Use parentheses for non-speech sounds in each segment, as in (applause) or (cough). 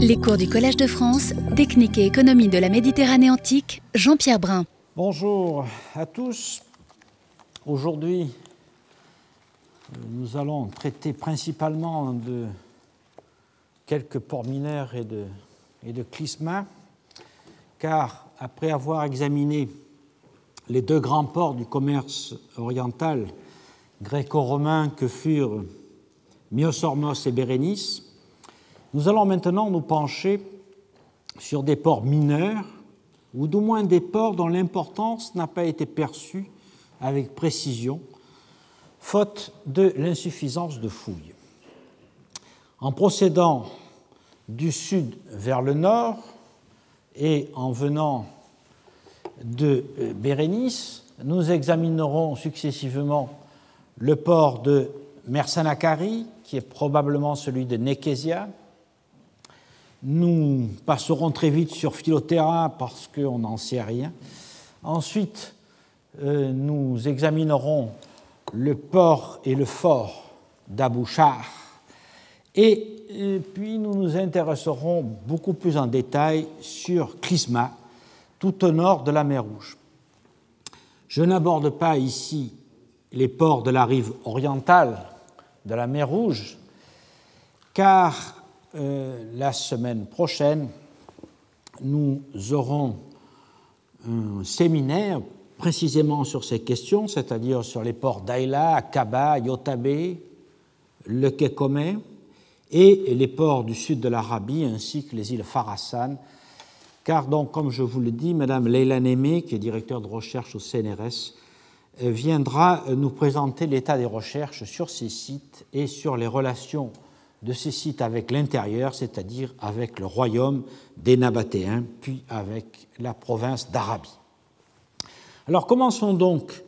Les cours du Collège de France, Technique et économie de la Méditerranée antique, Jean-Pierre Brun. Bonjour à tous. Aujourd'hui, nous allons traiter principalement de quelques ports mineurs et de, et de clisma, car après avoir examiné les deux grands ports du commerce oriental gréco-romain que furent Myosormos et Bérénice, nous allons maintenant nous pencher sur des ports mineurs, ou du moins des ports dont l'importance n'a pas été perçue avec précision, faute de l'insuffisance de fouilles. En procédant du sud vers le nord et en venant de Bérénice, nous examinerons successivement le port de Mersanakari, qui est probablement celui de Nekesia. Nous passerons très vite sur Philotera parce qu'on n'en sait rien. Ensuite, euh, nous examinerons le port et le fort d'Abouchar. Et, et puis nous nous intéresserons beaucoup plus en détail sur Clisma, tout au nord de la mer Rouge. Je n'aborde pas ici les ports de la rive orientale de la mer Rouge, car euh, la semaine prochaine, nous aurons un séminaire précisément sur ces questions, c'est-à-dire sur les ports d'Aïla, Akaba, Yotabe, le Kekome et les ports du sud de l'Arabie ainsi que les îles Farasan, car donc, comme je vous le dis, Madame Leila Némé, qui est directeur de recherche au CNRS, euh, viendra nous présenter l'état des recherches sur ces sites et sur les relations de ces sites avec l'intérieur, c'est-à-dire avec le royaume des Nabatéens, puis avec la province d'Arabie. Alors commençons donc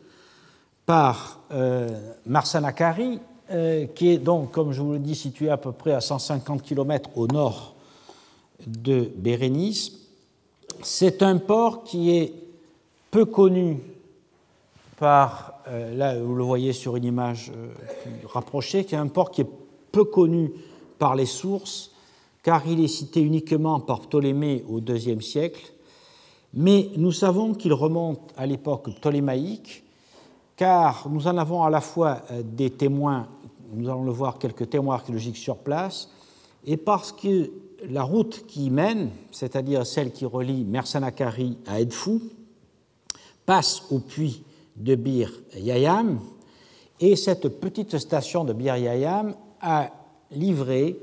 par euh, Marsanakari, euh, qui est donc, comme je vous le dis, situé à peu près à 150 km au nord de Bérénice. C'est un port qui est peu connu par, euh, là vous le voyez sur une image euh, rapprochée, qui est un port qui est peu connu par les sources, car il est cité uniquement par Ptolémée au IIe siècle, mais nous savons qu'il remonte à l'époque ptolémaïque, car nous en avons à la fois euh, des témoins, nous allons le voir, quelques témoins archéologiques sur place, et parce que la route qui y mène, c'est-à-dire celle qui relie Mersanakari à Edfou, passe au puits de Bir Yayam, et cette petite station de Bir Yayam a livré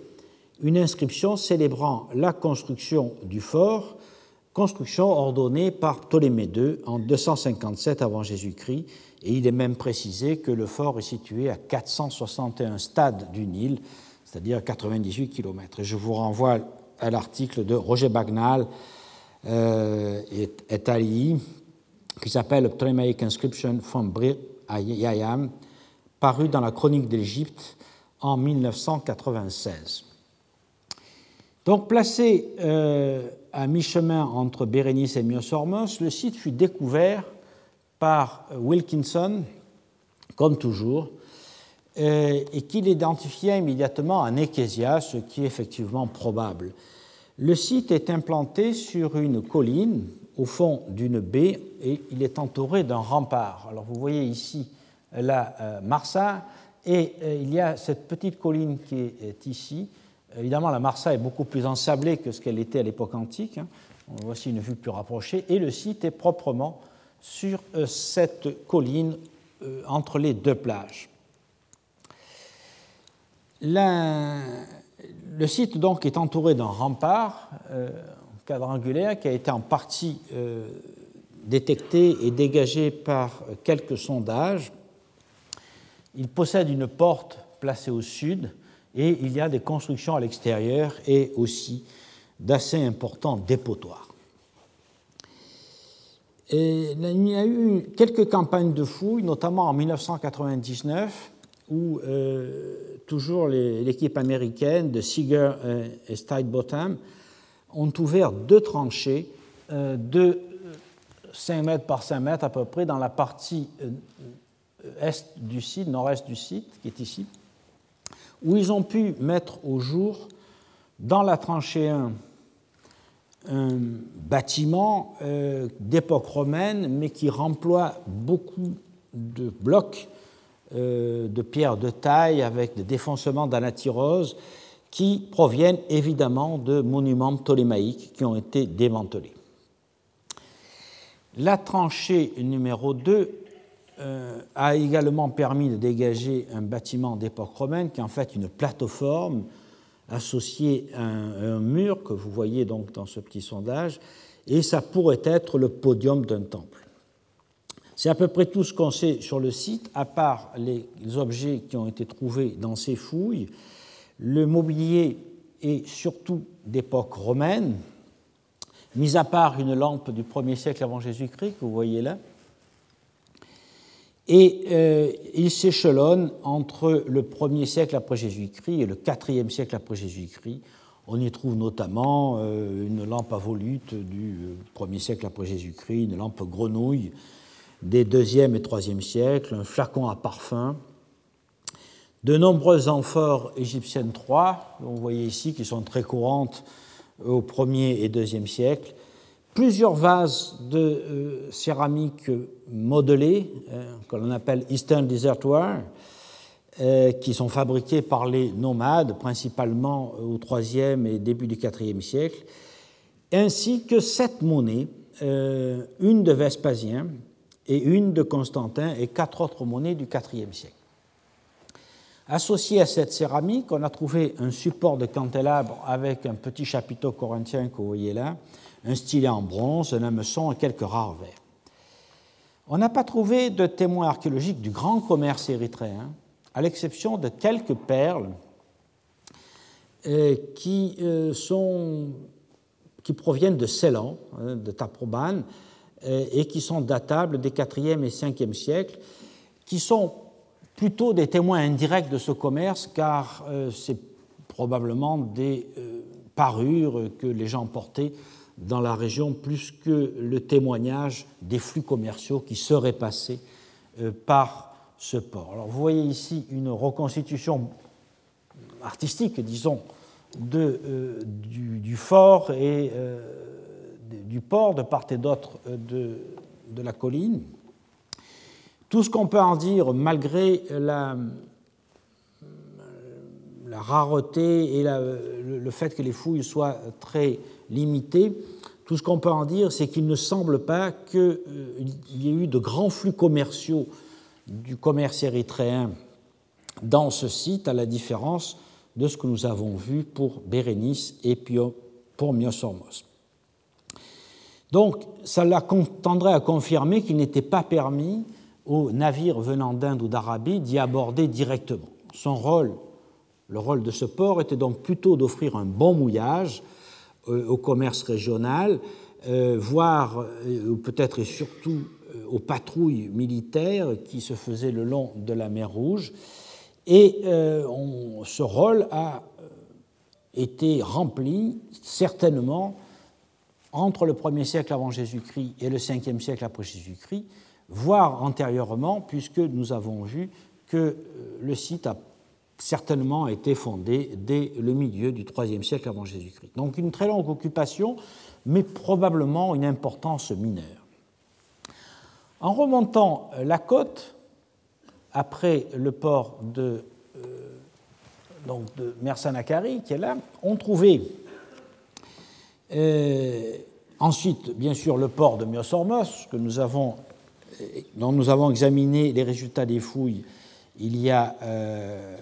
une inscription célébrant la construction du fort, construction ordonnée par Ptolémée II en 257 avant Jésus-Christ, et il est même précisé que le fort est situé à 461 stades du Nil, c'est-à-dire 98 km. Je vous renvoie à l'article de Roger Bagnal euh, et, et qui s'appelle Ptolemaic Inscription from Brir Yayam, paru dans la Chronique d'Égypte en 1996. Donc, placé euh, à mi-chemin entre Bérénice et Myosormos, le site fut découvert par Wilkinson, comme toujours, euh, et qu'il identifia immédiatement à Nekesia, ce qui est effectivement probable. Le site est implanté sur une colline au fond d'une baie et il est entouré d'un rempart. Alors vous voyez ici la euh, Marsa et euh, il y a cette petite colline qui est, ici. Évidemment, la Marsa est beaucoup plus ensablée que ce qu'elle était à l'époque antique. Hein. Voici une vue plus rapprochée et le site est proprement sur euh, cette colline entre les deux plages. La, le site donc est entouré d'un rempart euh, quadrangulaire qui a été en partie euh, détecté et dégagé par quelques sondages. Il possède une porte placée au sud et il y a des constructions à l'extérieur et aussi d'assez importants dépotoirs. il y a eu quelques campagnes de fouilles, notamment en 1999, où euh, toujours l'équipe américaine de Seeger et Stidebottom ont ouvert deux tranchées euh, de 5 mètres par 5 mètres à peu près dans la partie euh, est du site, nord-est du site, qui est ici, où ils ont pu mettre au jour Dans la tranchée 1, un bâtiment euh, d'époque romaine, mais qui remploie beaucoup de blocs euh, de pierre de taille avec des défoncements d'anatyrose qui proviennent évidemment de monuments ptolémaïques qui ont été démantelés. La tranchée numéro 2 euh, a également permis de dégager un bâtiment d'époque romaine qui est en fait une plateforme associée à un, mur que vous voyez donc dans ce petit sondage, et ça pourrait être le podium d'un temple. C'est à peu près tout ce qu'on sait sur le site, à part les objets qui ont été trouvés dans ces fouilles. Le mobilier est surtout d'époque romaine, mis à part une lampe du 1er siècle avant Jésus-Christ que vous voyez là. Et euh, il s'échelonne entre le 1er siècle après Jésus-Christ et le 4e siècle après Jésus-Christ. On y trouve notamment euh, une lampe à volute du 1er siècle après Jésus-Christ, une lampe grenouille des 2e et 3e siècles, un flacon à parfum, de nombreuses amphores égyptiennes 3, vous voyez ici, qui sont très courantes au 1er et 2e siècle, plusieurs vases de euh, céramique modelés, euh, que l'on appelle Eastern Desert Ware, euh, qui sont fabriqués par les nomades, principalement au IIIe et début du IVe siècle, ainsi que sept monnaies, une de Vespasien et une de Constantin, et quatre autres monnaies du IVe siècle. Associé à cette céramique, on a trouvé un support de candélabre avec un petit chapiteau corinthien que vous voyez là, un stylet en bronze, un hameçon et quelques rares verres. On n'a pas trouvé de témoins archéologiques du grand commerce érythréen, à l'exception de quelques perles euh, qui, euh, qui proviennent de Ceylan, hein, de Taproban, euh, et qui sont datables des 4e et 5e siècles, qui sont plutôt des témoins indirects de ce commerce, car c'est probablement des parures que les gens portaient dans la région plus que le témoignage des flux commerciaux qui seraient passés euh, par ce port. Alors vous voyez ici une reconstitution artistique, disons, de, euh, du, fort et euh, du port de part et d'autre de, la colline. Tout ce qu'on peut en dire, malgré la, rareté et le, fait que les fouilles soient très limité. Tout ce qu'on peut en dire, c'est qu'il ne semble pas qu'il euh, y ait eu de grands flux commerciaux du commerce érythréen dans ce site, à la différence de ce que nous avons vu pour Bérénice et pour Myosormos. Donc, cela tendrait à confirmer qu'il n'était pas permis aux navires venant d'Inde ou d'Arabie d'y aborder directement. Son rôle, le rôle de ce port, était donc plutôt d'offrir un bon mouillage au commerce régional, euh, voire euh, peut-être et surtout aux patrouilles militaires qui se faisaient le long de la mer Rouge. Et ce rôle a été rempli certainement entre le 1er siècle avant Jésus-Christ et le 5e siècle après Jésus-Christ, voire antérieurement, puisque nous avons vu que le site a certainement été fondé dès le milieu du IIIe siècle avant Jésus-Christ. Donc une très longue occupation, mais probablement une importance mineure. En remontant la côte, après le port de, euh, Mersanakari, qui est là, on trouvait euh, ensuite, bien sûr, le port de Myosormos, que avons, dont nous avons examiné les résultats des fouilles il y a euh,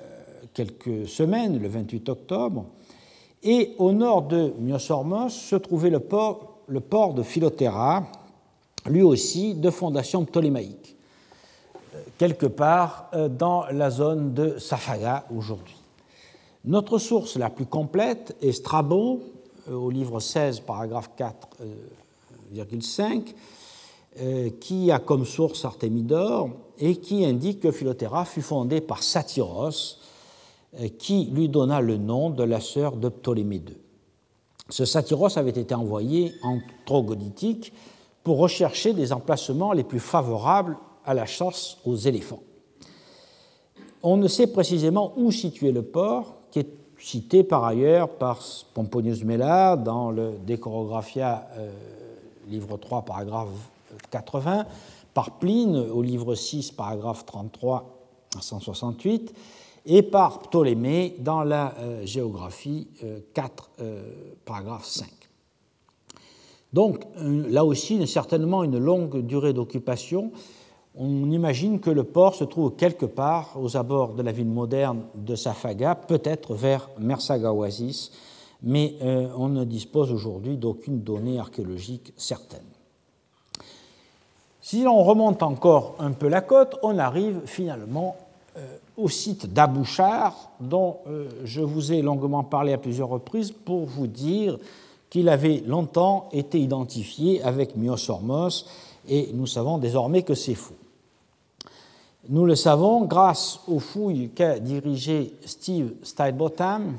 quelques semaines, le 28 octobre, et au nord de Myosormos se trouvait le port, de Philotera, lui aussi de fondation ptolémaïque, euh, quelque part euh, dans la zone de Safaga aujourd'hui. Notre source la plus complète est Strabon, euh, au livre 16, paragraphe 4,5, qui a comme source Artémidore et qui indique que Philotera fut fondée par Satyros, qui lui donna le nom de la sœur de Ptolémée II. Ce satyros avait été envoyé en trogoditique pour rechercher des emplacements les plus favorables à la chasse aux éléphants. On ne sait précisément où situer le port, qui est cité par ailleurs par Pomponius Mela dans le Decorographia, euh, livre 3, paragraphe 80, par Pline au livre 6, paragraphe 33 à 168, et par Ptolémée dans la euh, géographie 4, paragraphe 5. Donc là aussi, certainement une longue durée d'occupation on imagine que le port se trouve quelque part aux abords de la ville moderne de Safaga, peut-être vers Mersagaoasis, mais euh, on ne dispose aujourd'hui d'aucune donnée archéologique certaine. Si l'on remonte encore un peu la côte, on arrive finalement euh, au site d'Abouchar, dont euh, je vous ai longuement parlé à plusieurs reprises pour vous dire qu'il avait longtemps été identifié avec Myosormos, et nous savons désormais que c'est faux. Nous le savons grâce aux fouilles qu'a dirigées Steve Steinbotham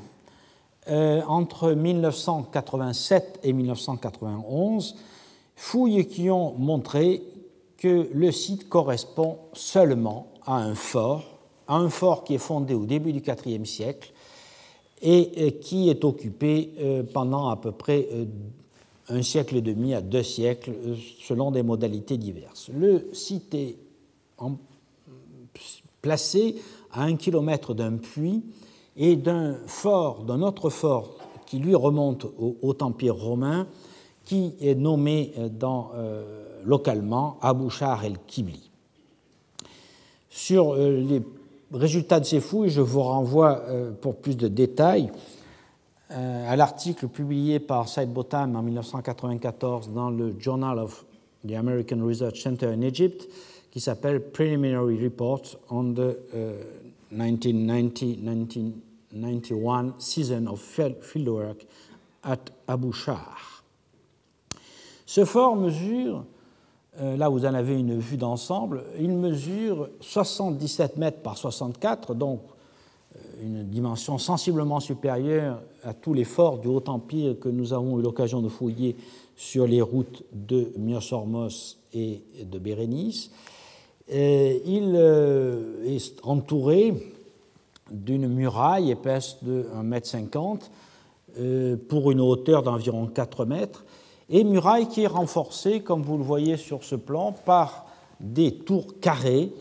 euh, entre 1987 et 1991, fouilles qui ont montré que le site correspond seulement à un fort, un fort qui est fondé au début du IVe siècle et qui est occupé euh, pendant à peu près euh, un siècle et demi à deux siècles selon des modalités diverses. Le site est placé à un kilomètre d'un puits et d'un fort, d'un autre fort qui lui remonte au Haut Empire romain, qui est nommé euh, dans, euh, localement Abouchar el-Kibli. Sur euh, les résultats de ces fouilles, je vous renvoie pour plus de détails à l'article publié par Said Botan en 1994 dans le Journal of the American Research Center in Egypt, qui s'appelle Preliminary Report on the 1990-1991 uh, Season of Fieldwork at Abu Shah. Ce fort mesure, euh, là vous en avez une vue d'ensemble, il mesure 77 mètres par 64, donc euh, une dimension sensiblement supérieure à tous les forts du Haut-Empire que nous avons eu l'occasion de fouiller sur les routes de Myosormos et de Bérénice. Il euh, est entouré d'une muraille épaisse de 1,50 m euh, pour une hauteur d'environ 4 mètres, et muraille qui est renforcée, comme vous le voyez sur ce plan, par des tours carrées.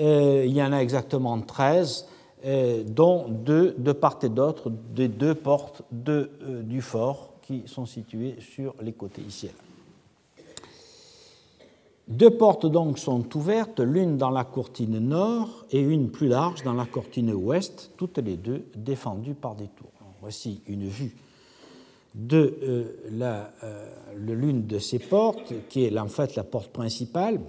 Euh, il y en a exactement 13, dont deux de part et d'autre des deux portes du fort qui sont situées sur les côtés ici et là. Deux portes donc sont ouvertes, l'une dans la courtine nord et une plus large dans la courtine ouest, toutes les deux défendues par des tours. Voici une vue de euh, euh, l'une de ces portes, qui est en fait la porte principale.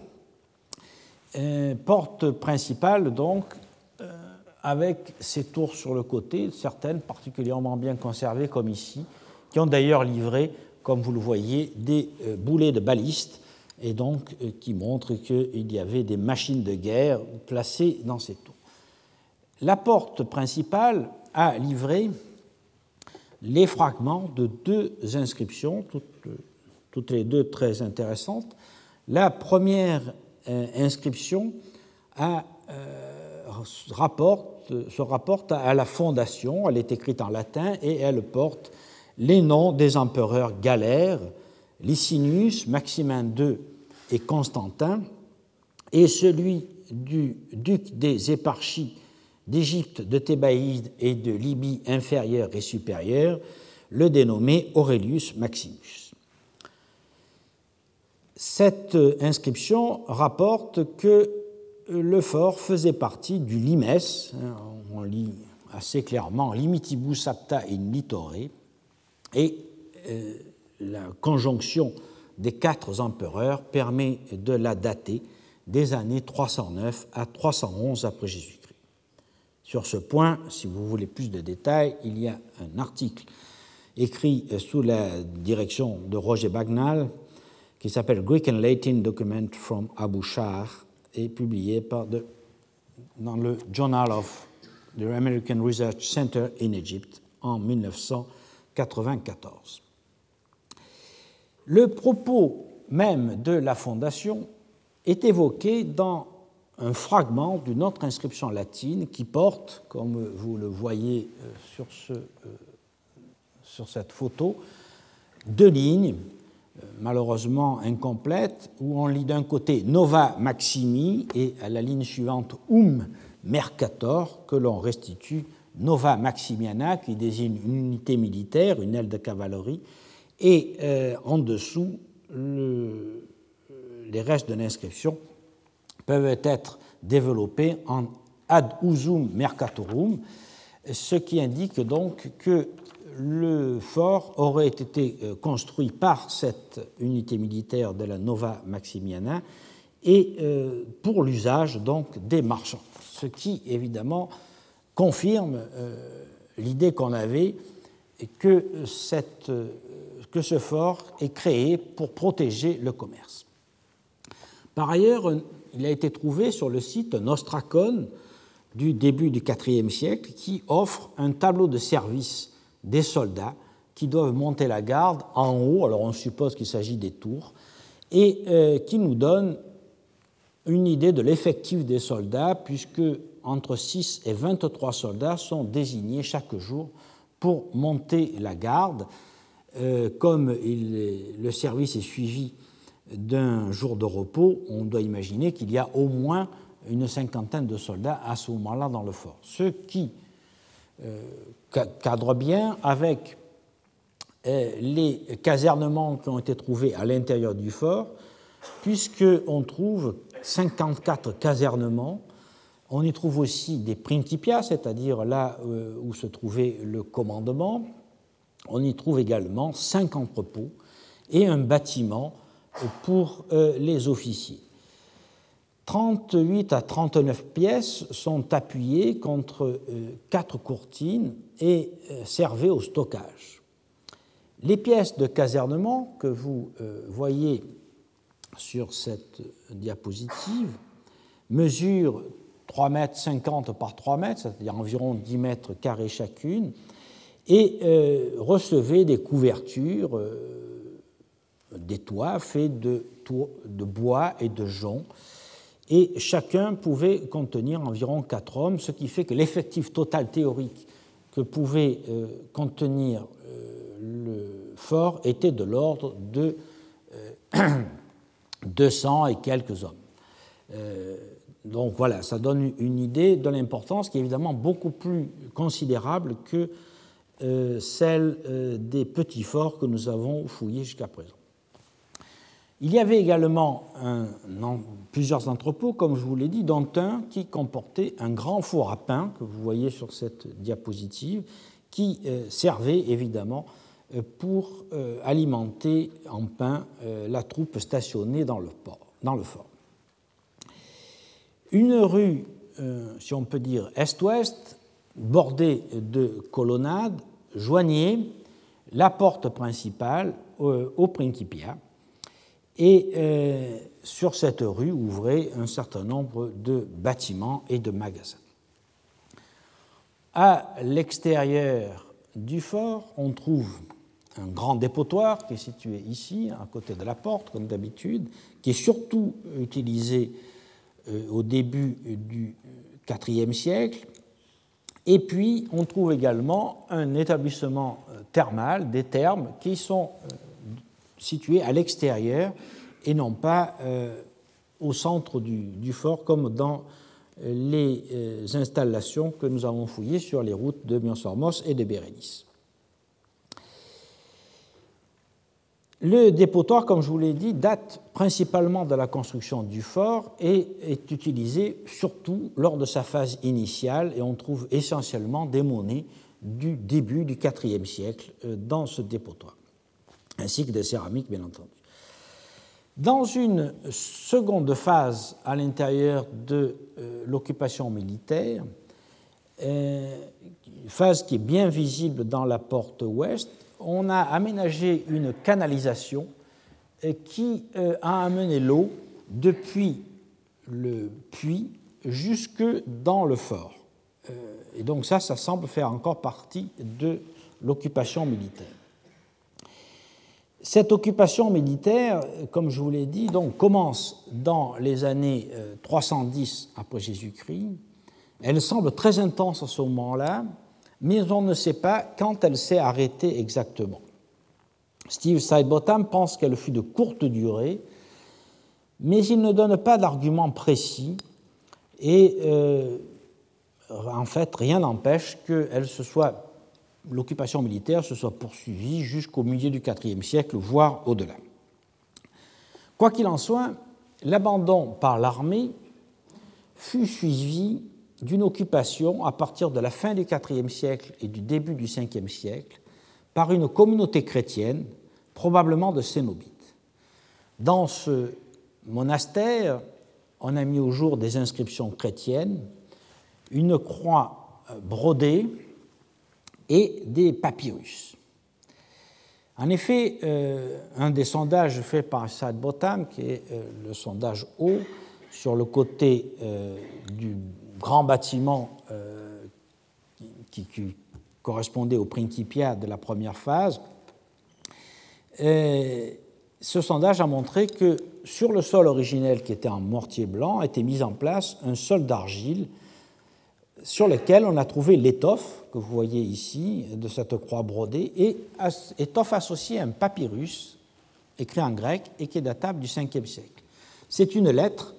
Euh, porte principale donc avec ces tours sur le côté, certaines particulièrement bien conservées comme ici, qui ont d'ailleurs livré, comme vous le voyez, des boulets de balistes et donc qui montre qu'il y avait des machines de guerre placées dans ces tours. La porte principale a livré les fragments de deux inscriptions, toutes, les deux très intéressantes. La première euh, inscription euh, se rapporte à la fondation, elle est écrite en latin et elle porte les noms des empereurs galères, Licinius, Maximin II et Constantin, et celui du duc des éparchies d'Égypte, de Thébaïde et de Libye inférieure et supérieure, le dénommé Aurelius Maximus. Cette inscription rapporte que le fort faisait partie du limes, hein, on lit assez clairement limitibus apta in litore, et euh, la conjonction des quatre empereurs permet de la dater des années 309 à 311 après Jésus-Christ. Sur ce point, si vous voulez plus de détails, il y a un article écrit sous la direction de Roger Bagnal qui s'appelle Greek and Latin Document from Abu Shah et publié dans le Journal of the American Research Center in Egypt en 1994. Le propos même de la fondation est évoqué dans un fragment d'une autre inscription latine qui porte, comme vous le voyez sur, ce, sur cette photo, deux lignes, malheureusement incomplètes, où on lit d'un côté Nova Maximi et à la ligne suivante Um Mercator, que l'on restitue Nova Maximiana, qui désigne une unité militaire, une aile de cavalerie, et euh, en dessous, le, les restes de l'inscription peuvent être développés en ad usum mercatorum, ce qui indique donc que le fort aurait été euh, construit par cette unité militaire de la Nova Maximiana et euh, pour l'usage donc des marchands, ce qui évidemment confirme euh, l'idée qu'on avait que, cette, que ce fort est créé pour protéger le commerce. Par ailleurs, il a été trouvé sur le site un ostracone du début du IVe siècle qui offre un tableau de service des soldats qui doivent monter la garde en haut, alors on suppose qu'il s'agit des tours, et euh, qui nous donne une idée de l'effectif des soldats, puisque entre 6 et 23 soldats sont désignés chaque jour pour monter la garde. Euh, comme le service est suivi d'un jour de repos, on doit imaginer qu'il y a au moins une cinquantaine de soldats à ce moment-là dans le fort. Ce qui euh, cadre bien avec euh, les casernements qui ont été trouvés à l'intérieur du fort, puisqu'on trouve 54 casernements. On y trouve aussi des principia, c'est-à-dire là euh, où se trouvait le commandement. On y trouve également cinq entrepôts et un bâtiment pour les officiers. 38 à 39 pièces sont appuyées contre euh, quatre courtines et euh, servaient au stockage. Les pièces de casernement que vous euh, voyez sur cette diapositive mesurent 3 mètres 50 par 3 mètres, c'est-à-dire environ 10 mètres carrés chacune, et recevaient des couvertures, des toits faits de, bois et de jonc et chacun pouvait contenir environ quatre hommes, ce qui fait que l'effectif total théorique que pouvait euh, contenir euh, le fort était de l'ordre de 200 euh, (clears throat) et quelques hommes. donc voilà, ça donne une idée de l'importance qui est évidemment beaucoup plus considérable que celle des petits forts que nous avons fouillés jusqu'à présent. Il y avait également plusieurs entrepôts, comme je vous l'ai dit, dont un qui comportait un grand four à pain, que vous voyez sur cette diapositive, qui euh, servait évidemment euh, pour euh, alimenter en pain la troupe stationnée dans le, dans le fort. Une rue, si on peut dire est-ouest, bordée de colonnades, joignait la porte principale au Principia, et euh, sur cette rue ouvraient un certain nombre de bâtiments et de magasins. À l'extérieur du fort, on trouve un grand dépotoir qui est situé ici, à côté de la porte, comme d'habitude, qui est surtout utilisé euh, au début du IVe siècle. Et puis, on trouve également un établissement euh, thermal, des thermes, qui sont situés à l'extérieur et non pas euh, au centre du, fort comme dans euh, les euh, installations que nous avons fouillées sur les routes de Mionsormos et de Bérénice. Le dépotoir, comme je vous l'ai dit, date principalement de la construction du fort et est utilisé surtout lors de sa phase initiale et on trouve essentiellement des monnaies du début du IVe siècle dans ce dépotoir ainsi que des céramiques, bien entendu. Dans une seconde phase à l'intérieur de euh, l'occupation militaire, euh, phase qui est bien visible dans la porte ouest, on a aménagé une canalisation euh, qui a amené l'eau depuis le puits jusque dans le fort. et donc ça, ça semble faire encore partie de l'occupation militaire. Cette occupation militaire, comme je vous l'ai dit, donc, commence dans les années 310 euh, après Jésus-Christ. Elle semble très intense à ce moment-là, mais on ne sait pas quand elle s'est arrêtée exactement. Steve Sidebottom pense qu'elle fut de courte durée, mais il ne donne pas d'argument précis et euh, en fait rien n'empêche que se soit l'occupation militaire se soit poursuivie jusqu'au milieu du IVe siècle, voire au-delà. Quoi qu'il en soit, l'abandon par l'armée fut suivi d'une occupation à partir de la fin du IVe siècle et du début du Ve siècle par une communauté chrétienne, probablement de Cénobites. Dans ce monastère, on a mis au jour des inscriptions chrétiennes, une croix brodée et des papyrus. En effet, euh, un des sondages faits par Saad Botam, qui est euh, le sondage haut, sur le côté euh, du grand bâtiment qui, qui, correspondait au Principia de la première phase, ce sondage a montré que sur le sol originel qui était en mortier blanc était mis en place un sol d'argile sur lequel on a trouvé l'étoffe que vous voyez ici de cette croix brodée et étoffe associée à un papyrus écrit en grec et qui est datable du 5e siècle. C'est une lettre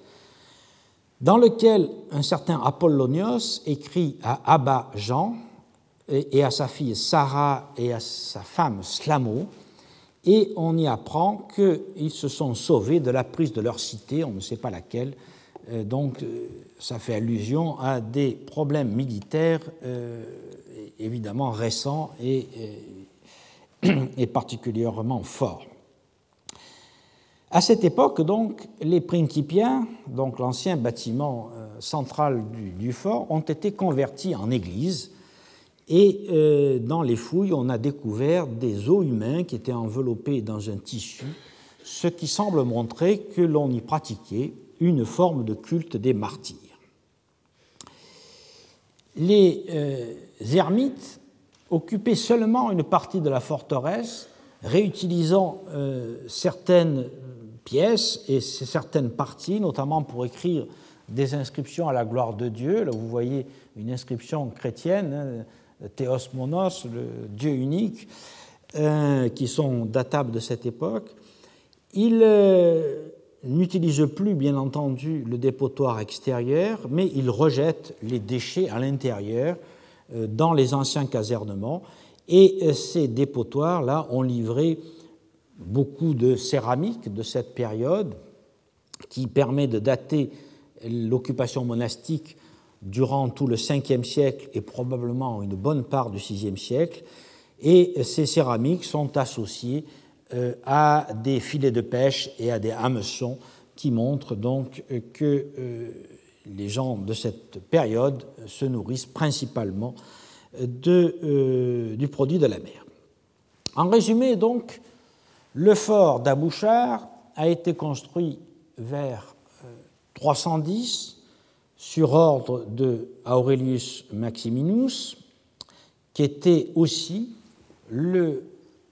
dans laquelle un certain Apollonios écrit à Abba Jean et à sa fille Sarah et à sa femme Slamo et on y apprend qu'ils se sont sauvés de la prise de leur cité, on ne sait pas laquelle, donc euh, ça fait allusion à des problèmes militaires euh, évidemment récents (clears throat) et, particulièrement forts. À cette époque, donc, les Principiens, donc l'ancien bâtiment central du, fort, ont été convertis en église et euh, dans les fouilles, on a découvert des os humains qui étaient enveloppés dans un tissu, ce qui semble montrer que l'on y pratiquait une forme de culte des martyrs. Les euh, ermites occupaient seulement une partie de la forteresse, réutilisant euh, certaines pièces et certaines parties, notamment pour écrire des inscriptions à la gloire de Dieu. Là, vous voyez une inscription chrétienne. Hein, Théos Monos, le Dieu unique, euh, qui sont datables de cette époque. Il euh, n'utilise plus, bien entendu, le dépotoir extérieur, mais il rejette les déchets à l'intérieur euh, dans les anciens casernements. Et ces dépotoirs-là ont livré beaucoup de céramique de cette période, qui permet de dater l'occupation monastique durant tout le 5e siècle et probablement une bonne part du 6e siècle. Et ces céramiques sont associées euh, à des filets de pêche et à des hameçons qui montrent donc que euh, les gens de cette période se nourrissent principalement de, euh, du produit de la mer. En résumé, donc, le fort d'Abouchar a été construit vers 310 sur ordre de Aurelius Maximinus, qui était aussi le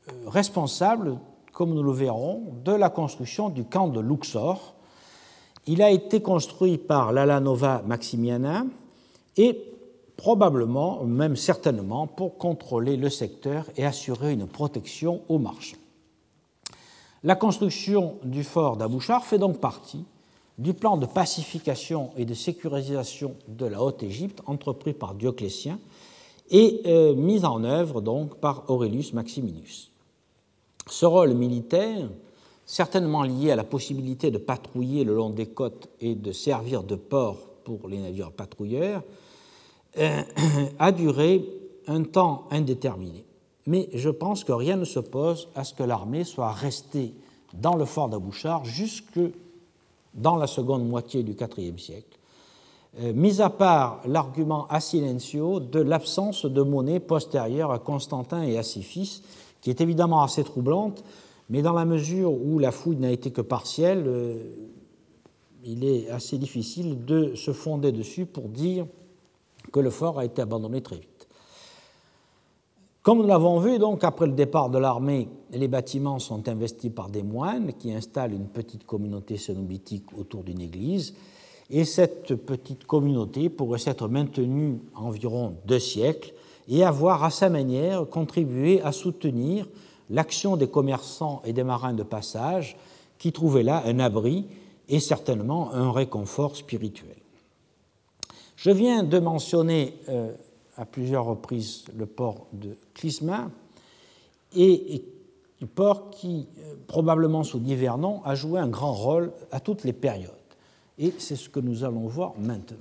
euh, responsable, comme nous le verrons, de la construction du camp de Luxor. Il a été construit par l'Alanova Maximiana et probablement, même certainement, pour contrôler le secteur et assurer une protection aux marchands. La construction du fort d'Abouchar fait donc partie du plan de pacification et de sécurisation de la Haute-Égypte entrepris par Dioclétien et euh, mis en œuvre donc par Aurelius Maximinus. Ce rôle militaire, certainement lié à la possibilité de patrouiller le long des côtes et de servir de port pour les navires patrouilleurs, euh, (clears throat) a duré un temps indéterminé. Mais je pense que rien ne s'oppose à ce que l'armée soit restée dans le fort d'Abouchar jusque dans la seconde moitié du IVe siècle, euh, mis à part l'argument a silencio de l'absence de monnaie postérieure à Constantin et à ses fils, qui est évidemment assez troublante, mais dans la mesure où la fouille n'a été que partielle, euh, il est assez difficile de se fonder dessus pour dire que le fort a été abandonné très vite. Comme nous l'avons vu, donc, après le départ de l'armée, les bâtiments sont investis par des moines qui installent une petite communauté cénobitique autour d'une église. Et cette petite communauté pourrait s'être maintenue environ deux siècles et avoir, à sa manière, contribué à soutenir l'action des commerçants et des marins de passage qui trouvaient là un abri et certainement un réconfort spirituel. Je viens de mentionner euh, à plusieurs reprises le port de Clisma, et, le port qui, euh, probablement sous divers noms, a joué un grand rôle à toutes les périodes. Et c'est ce que nous allons voir maintenant.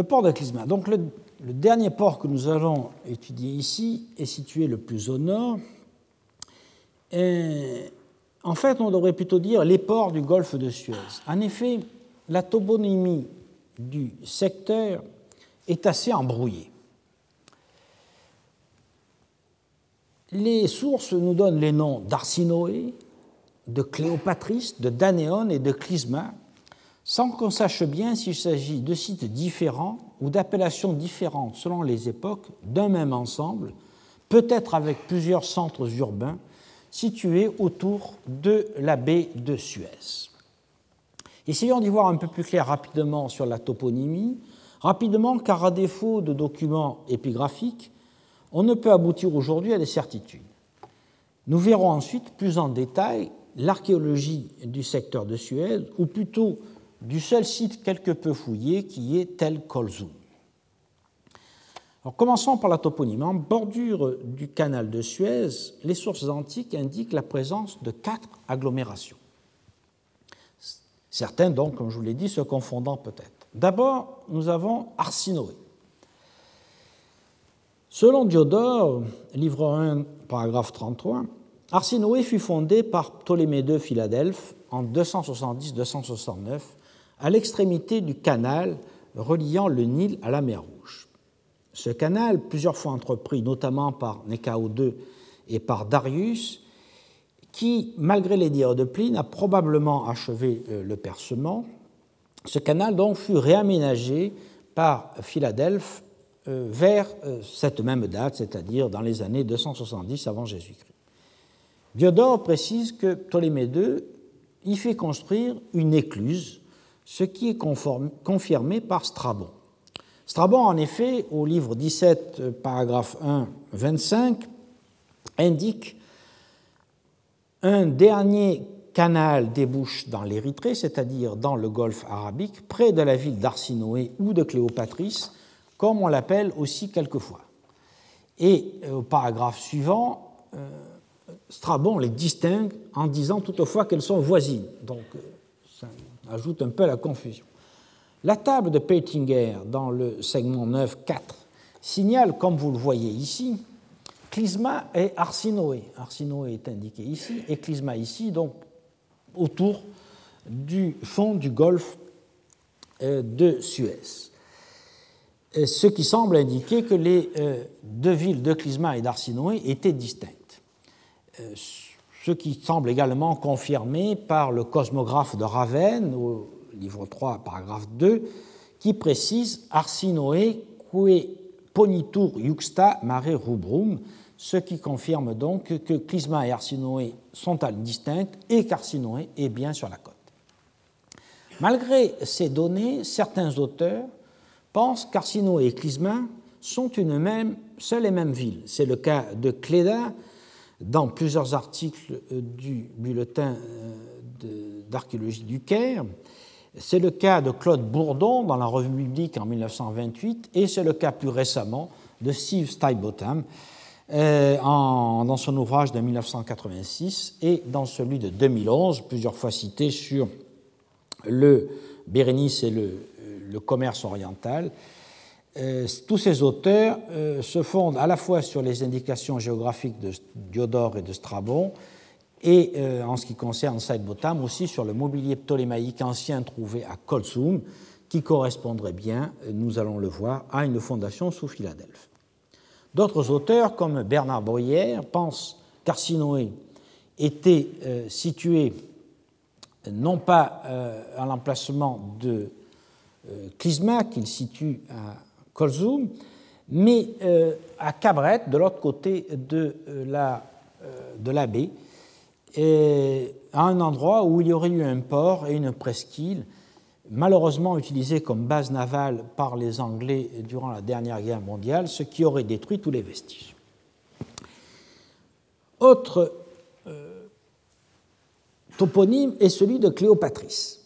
Le port de Clisma. Donc le, dernier port que nous allons étudier ici est situé le plus au nord. en fait, on devrait plutôt dire les ports du golfe de Suez. En effet, la toponymie du secteur est assez embrouillée. Les sources nous donnent les noms d'Arsinoé, de Cléopatris, de Danéon et de Clisma, sans qu'on sache bien s'il s'agit de sites différents ou d'appellations différentes selon les époques d'un même ensemble, peut-être avec plusieurs centres urbains situés autour de la baie de Suez. Essayons d'y voir un peu plus clair rapidement sur la toponymie, rapidement car à défaut de documents épigraphiques, on ne peut aboutir aujourd'hui à des certitudes. Nous verrons ensuite plus en détail l'archéologie du secteur de Suez, ou plutôt du seul site quelque peu fouillé qui est Tel Kolzoum. Alors, commençons par la toponymie. En bordure du canal de Suez, les sources antiques indiquent la présence de quatre agglomérations. Certains, donc, comme je vous l'ai dit, se confondant peut-être. D'abord, nous avons Arsinoé. Selon Diodore, livre 1, paragraphe 33, Arsinoé fut fondé par Ptolémée II Philadelphe en 270-269 à l'extrémité du canal reliant le Nil à la mer Rouge. Ce canal, plusieurs fois entrepris notamment par Néchao II et par Darius, qui, malgré les dires de Pline, a probablement achevé euh, le percement, ce canal donc fut réaménagé par Philadelphe euh, vers euh, cette même date, c'est-à-dire dans les années 270 avant Jésus-Christ. Diodore précise que Ptolémée II y fait construire une écluse ce qui est confirmé par Strabon. Strabon, en effet, au livre 17, paragraphe 1, 25, indique un dernier canal débouche dans l'Érythrée, c'est-à-dire dans le golfe arabique, près de la ville d'Arsinoé ou de Cléopatris, comme on l'appelle aussi quelquefois. Et euh, au paragraphe suivant, euh, Strabon les distingue en disant toutefois qu'elles sont voisines. Donc, euh, ajoute un peu la confusion. La table de Peitinger dans le segment 9.4 signale, comme vous le voyez ici, Clisma et Arsinoé. Arsinoé est indiqué ici et Clisma ici, donc autour du fond du golfe euh, de Suez. Ce qui semble indiquer que les euh, deux villes de Clisma et d'Arsinoé étaient distinctes. Ce qui semble également confirmé par le cosmographe de Ravenne, au livre 3, paragraphe 2, qui précise Arsinoe que ponitur juxta mare rubrum, ce qui confirme donc que Clisma et Arsinoé sont distinctes et qu'Arsinoé est bien sur la côte. Malgré ces données, certains auteurs pensent qu'Arsinoé et Clisma sont une même, seule et même ville. C'est le cas de Cléda, dans plusieurs articles euh, du bulletin euh, d'archéologie du Caire. C'est le cas de Claude Bourdon dans la revue publique en 1928 et c'est le cas plus récemment de Steve Stuybotham euh, dans son ouvrage de 1986 et dans celui de 2011, plusieurs fois cité sur le Bérénice et le, commerce oriental, tous ces auteurs euh, se fondent à la fois sur les indications géographiques de Diodore et de Strabon, et euh, en ce qui concerne Saïd-Botam, aussi sur le mobilier ptolémaïque ancien trouvé à Kolsum, qui correspondrait bien, nous allons le voir, à une fondation sous Philadelphie. D'autres auteurs, comme Bernard Bruyère, pensent qu'Arsinoé était situé non pas à l'emplacement de Clisma, qu'il situe à Kolzoum, mais euh, à Cabret, de l'autre côté de euh, la, euh, baie, à un endroit où il y aurait eu un port et une presqu'île, malheureusement utilisés comme base navale par les Anglais durant la dernière guerre mondiale, ce qui aurait détruit tous les vestiges. Autre toponyme est celui de Cléopatrice.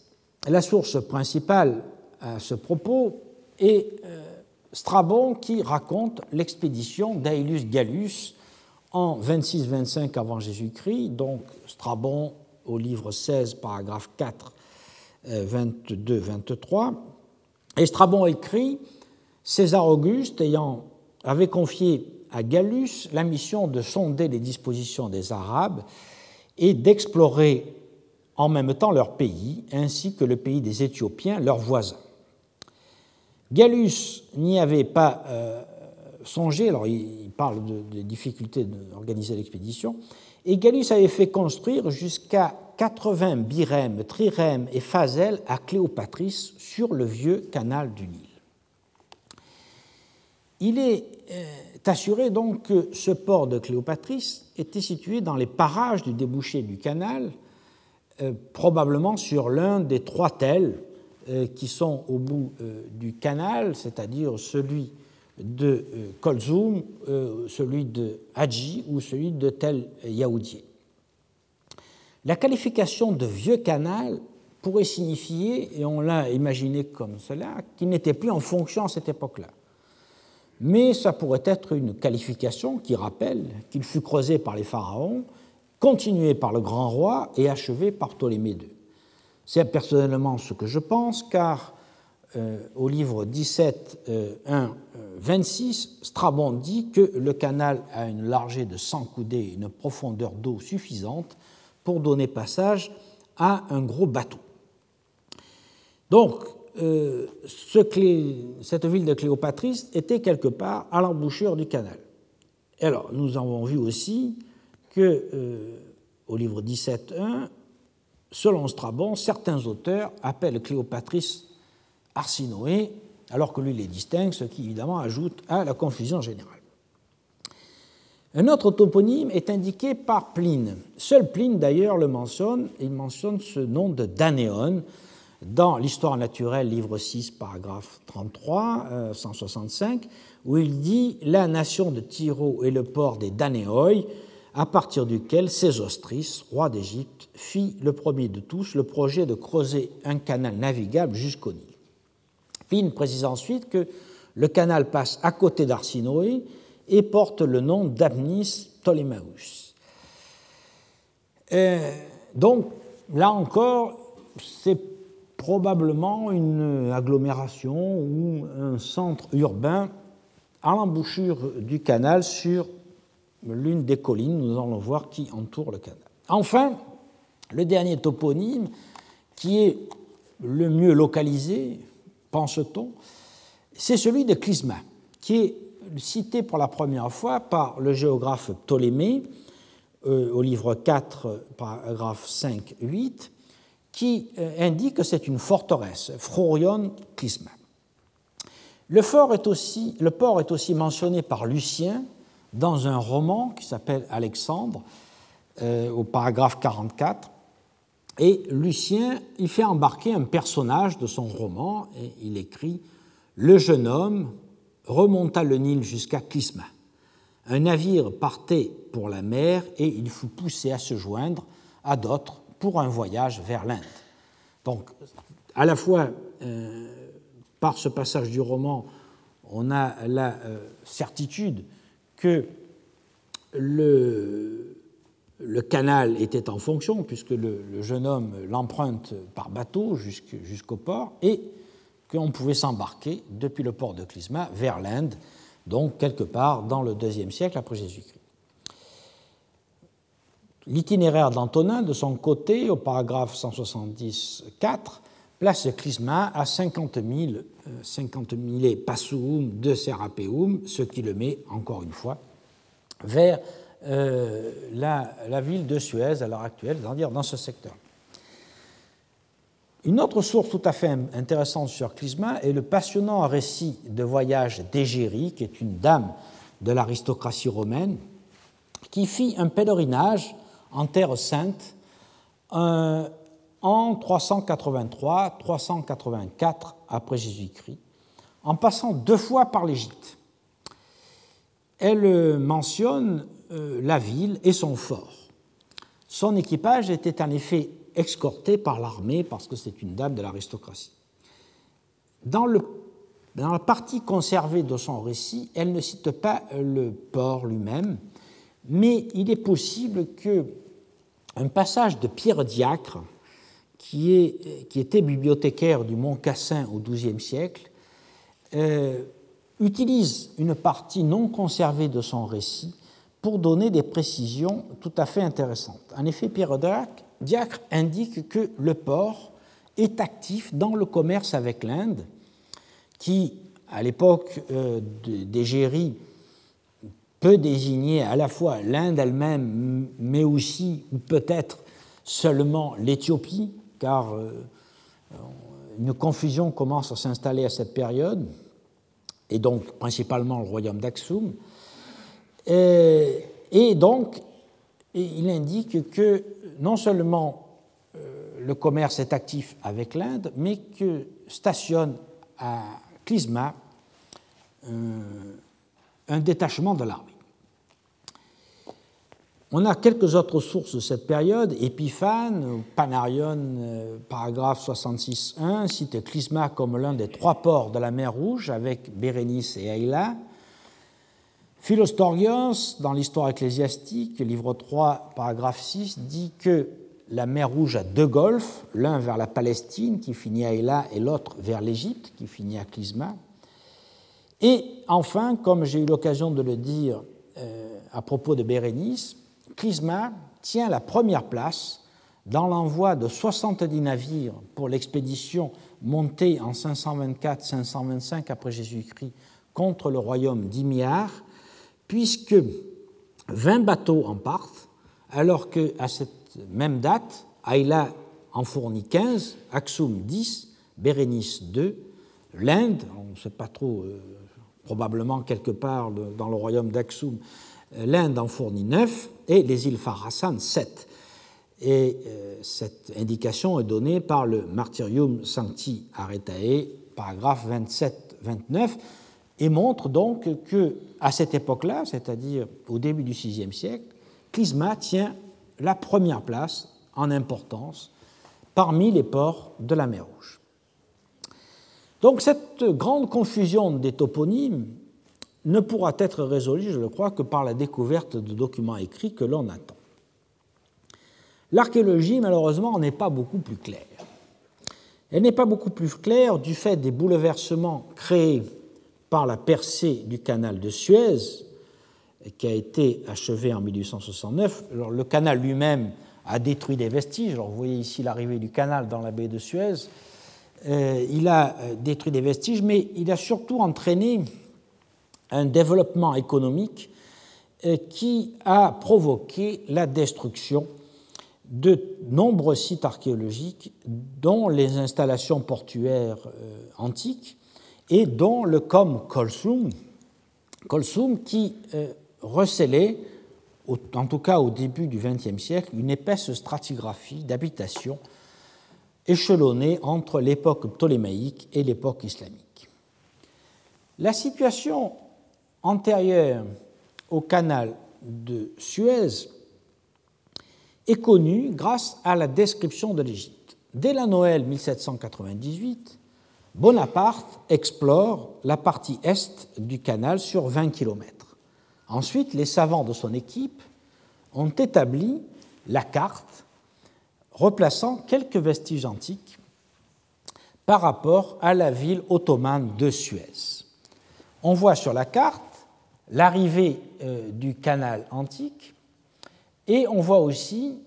La source principale à ce propos est Strabon qui raconte l'expédition d'Aelius Gallus en 26-25 avant Jésus-Christ, donc Strabon au livre 16, paragraphe 4, 22-23. Euh, Et Strabon écrit César Auguste ayant, avait confié à Gallus la mission de sonder les dispositions des Arabes et d'explorer en même temps leur pays, ainsi que le pays des Éthiopiens, leurs voisins. Gallus n'y avait pas euh, songé, alors il, parle des difficultés d'organiser l'expédition, et Gallus avait fait construire jusqu'à 80 birèmes, trirèmes et phaselles à Cléopatrice sur le vieux canal du Nil. Il est euh, assuré donc que ce port de Cléopatrice était situé dans les parages du débouché du canal, euh, probablement sur l'un des trois tels qui sont au bout euh, du canal, c'est-à-dire celui de euh, Kolzoum, celui de Hadji ou celui de Tel Yaoudier. La qualification de vieux canal pourrait signifier, et on l'a imaginé comme cela, qu'il n'était plus en fonction à cette époque-là. Mais ça pourrait être une qualification qui rappelle qu'il fut creusé par les pharaons, continué par le grand roi et achevé par Ptolémée II. C'est personnellement ce que je pense, car euh, au livre 17, 1, 26, Strabon dit que le canal a une largeur de 100 coudées et une profondeur d'eau suffisante pour donner passage à un gros bateau. Donc, euh, cette ville de Cléopatrice était quelque part à l'embouchure du canal. alors, nous avons vu aussi que, euh, au livre 17.1, Selon Strabon, certains auteurs appellent Cléopatrice Arsinoé, alors que lui les distingue, ce qui évidemment ajoute à la confusion générale. Un autre toponyme est indiqué par Pline. Seul Pline d'ailleurs le mentionne, il mentionne ce nom de Danéon dans l'Histoire naturelle, livre 6, paragraphe 33, 165, euh, où il dit La nation de Tyro et le port des Danéoi, à partir duquel Sésostris, roi d'Égypte, fit le premier de tous le projet de creuser un canal navigable jusqu'au Nil. Pline précise ensuite que le canal passe à côté d'Arsinoé et porte le nom d'Abnis Ptolémaeus. donc, là encore, c'est probablement une agglomération ou un centre urbain à l'embouchure du canal sur l'une des collines, nous allons voir, qui entoure le canal. Enfin, le dernier toponyme, qui est le mieux localisé, pense-t-on, c'est celui de Clisma, qui est cité pour la première fois par le géographe Ptolémée euh, au livre 4, paragraphe 5-8, qui euh, indique que c'est une forteresse, Frorion Clisma. Le port est aussi mentionné par Lucien dans un roman qui s'appelle Alexandre, euh, au paragraphe 44. Et Lucien y fait embarquer un personnage de son roman et il écrit Le jeune homme remonta le Nil jusqu'à Clisma. Un navire partait pour la mer et il fut poussé à se joindre à d'autres pour un voyage vers l'Inde. Donc, à la fois, euh, par ce passage du roman, on a la euh, certitude que le, canal était en fonction, puisque le, jeune homme l'emprunte par bateau jusqu'au port, et qu'on pouvait s'embarquer depuis le port de Clysma vers l'Inde, donc quelque part dans le deuxième siècle après Jésus-Christ. L'itinéraire d'Antonin, de son côté, au paragraphe 174, place Clysma à 50 000, 50 000 passoum de Serapeum, ce qui le met, encore une fois, vers euh, la, ville de Suez à l'heure actuelle, c'est-à-dire dans ce secteur. Une autre source tout à fait intéressante sur Clysma est le passionnant récit de voyage d'Égérie, qui est une dame de l'aristocratie romaine, qui fit un pèlerinage en Terre sainte en 383-384 après Jésus-Christ, en passant deux fois par l'Égypte. Elle mentionne euh, la ville et son fort. Son équipage était en effet escortée par l'armée parce que c'est une dame de l'aristocratie. Dans, dans la partie conservée de son récit, elle ne cite pas le port lui-même, mais il est possible que un passage de Pierre Diacre, qui, est, qui était bibliothécaire du Mont Cassin au XIIe siècle, euh, utilise une partie non conservée de son récit pour donner des précisions tout à fait intéressantes. En effet, Pierre Diacre indique que le port est actif dans le commerce avec l'Inde, qui, à l'époque euh, d'Égérie, peut désigner à la fois l'Inde elle-même, mais aussi, ou peut-être seulement l'Éthiopie, car euh, une confusion commence à s'installer à cette période, et donc principalement le royaume d'Aksum. Et, donc, il indique que non seulement euh, le commerce est actif avec l'Inde, mais que stationne à Clysma euh, un détachement de l'armée. On a quelques autres sources de cette période. Épiphane, Panarion, euh, paragraphe 66.1, cite Clysma comme l'un des trois ports de la mer Rouge avec Bérénice et Aïla. Philostorios, dans l'histoire ecclésiastique, livre 3, paragraphe 6, dit que la mer Rouge a deux golfes, l'un vers la Palestine qui finit à Ela et l'autre vers l'Égypte qui finit à Clysma. Et enfin, comme j'ai eu l'occasion de le dire euh, à propos de Bérénice, Clysma tient la première place dans l'envoi de 70 navires pour l'expédition montée en 524-525 après Jésus-Christ contre le royaume d'Imiar puisque 20 bateaux en partent, alors qu'à cette même date, Ayla en fournit 15, Aksum 10, Bérénice 2, l'Inde, on ne sait pas trop, euh, probablement quelque part dans le royaume d'Aksum, l'Inde en fournit 9 et les îles Farhasan 7. Et euh, cette indication est donnée par le Martyrium Sancti Aretae, paragraphe 27-29, et montre donc que à cette époque-là, c'est-à-dire au début du VIe siècle, Clysma tient la première place en importance parmi les ports de la mer Rouge. Donc cette grande confusion des toponymes ne pourra être résolue, je le crois, que par la découverte de documents écrits que l'on attend. L'archéologie, malheureusement, n'est pas beaucoup plus claire. Elle n'est pas beaucoup plus claire du fait des bouleversements créés par la percée du canal de Suez, qui a été achevé en 1869. Alors, le canal lui-même a détruit des vestiges. Alors, vous voyez ici l'arrivée du canal dans la baie de Suez. Euh, il a euh, détruit des vestiges, mais il a surtout entraîné un développement économique euh, qui a provoqué la destruction de nombreux sites archéologiques, dont les installations portuaires antiques, et dont le com Kolsum, Kolsum qui euh, recelait, en tout cas au début du XXe siècle, une épaisse stratigraphie d'habitations échelonnée entre l'époque ptolémaïque et l'époque islamique. La situation antérieure au canal de Suez est connue grâce à la description de l'Égypte. Dès la Noël 1798, Bonaparte explore la partie est du canal sur 20 km. Ensuite, les savants de son équipe ont établi la carte replaçant quelques vestiges antiques par rapport à la ville ottomane de Suez. On voit sur la carte l'arrivée euh, du canal antique et on voit aussi,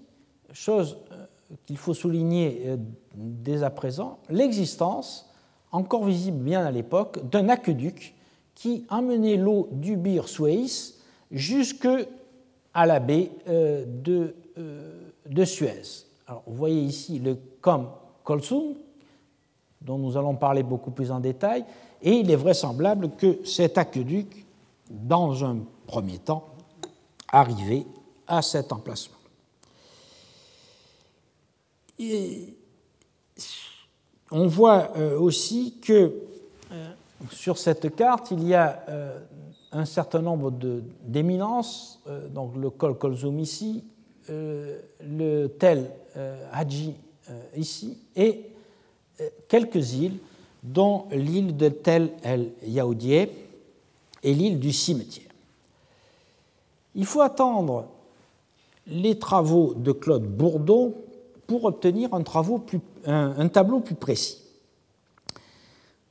chose euh, qu'il faut souligner euh, dès à présent, l'existence, encore visible bien à l'époque, d'un aqueduc qui emmenait l'eau du Bir Suez jusque la baie de, de Suez. Alors, vous voyez ici le Com Kolsum, dont nous allons parler beaucoup plus en détail, et il est vraisemblable que cet aqueduc, dans un premier temps, arrivait à cet emplacement. on voit euh, aussi que euh, sur cette carte, il y a euh, un certain nombre d'éminences, donc le Col Kolzoum ici, le Tel Hadji ici, et quelques îles dont l'île de Tel el Yaoudieh et l'île du cimetière. Il faut attendre les travaux de Claude Bourdon pour obtenir un, tableau plus précis.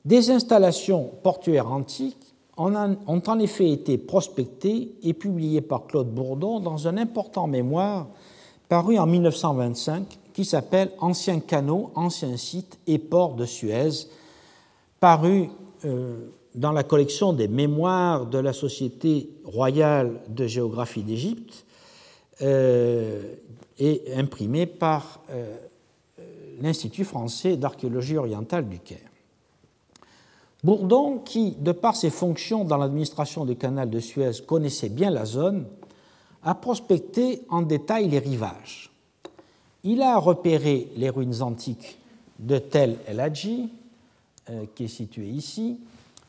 Des installations portuaires antiques ont en effet été prospectées et publiées par Claude Bourdon dans un important mémoire paru en 1925 qui s'appelle Anciens canaux, anciens sites et ports de Suez, paru euh, dans la collection des mémoires de la Société royale de géographie d'Égypte euh, et imprimé par euh, l'Institut français d'archéologie orientale du Caire. Bourdon, qui, de par ses fonctions dans l'administration du canal de Suez, connaissait bien la zone, a prospecté en détail les rivages. Il a repéré les ruines antiques de Tel El Hadji, euh, qui est situé ici,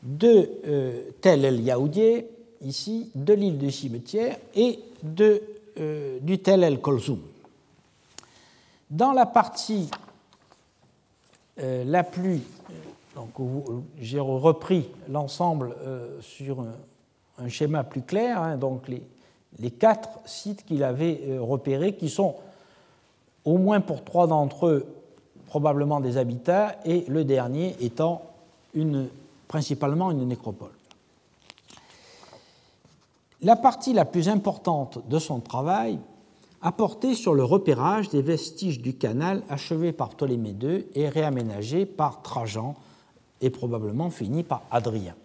de euh, Tel El Yaoudieh, ici, de l'île du cimetière et de, euh, du Tel El Kolzoum. Dans la partie la plus. J'ai repris l'ensemble sur un, schéma plus clair, hein, donc les, les, quatre sites qu'il avait repérés, qui sont au moins pour trois d'entre eux probablement des habitats, et le dernier étant une, principalement une nécropole. La partie la plus importante de son travail a porté sur le repérage des vestiges du canal achevé par Ptolémée II et réaménagé par Trajan et probablement fini par Adrien.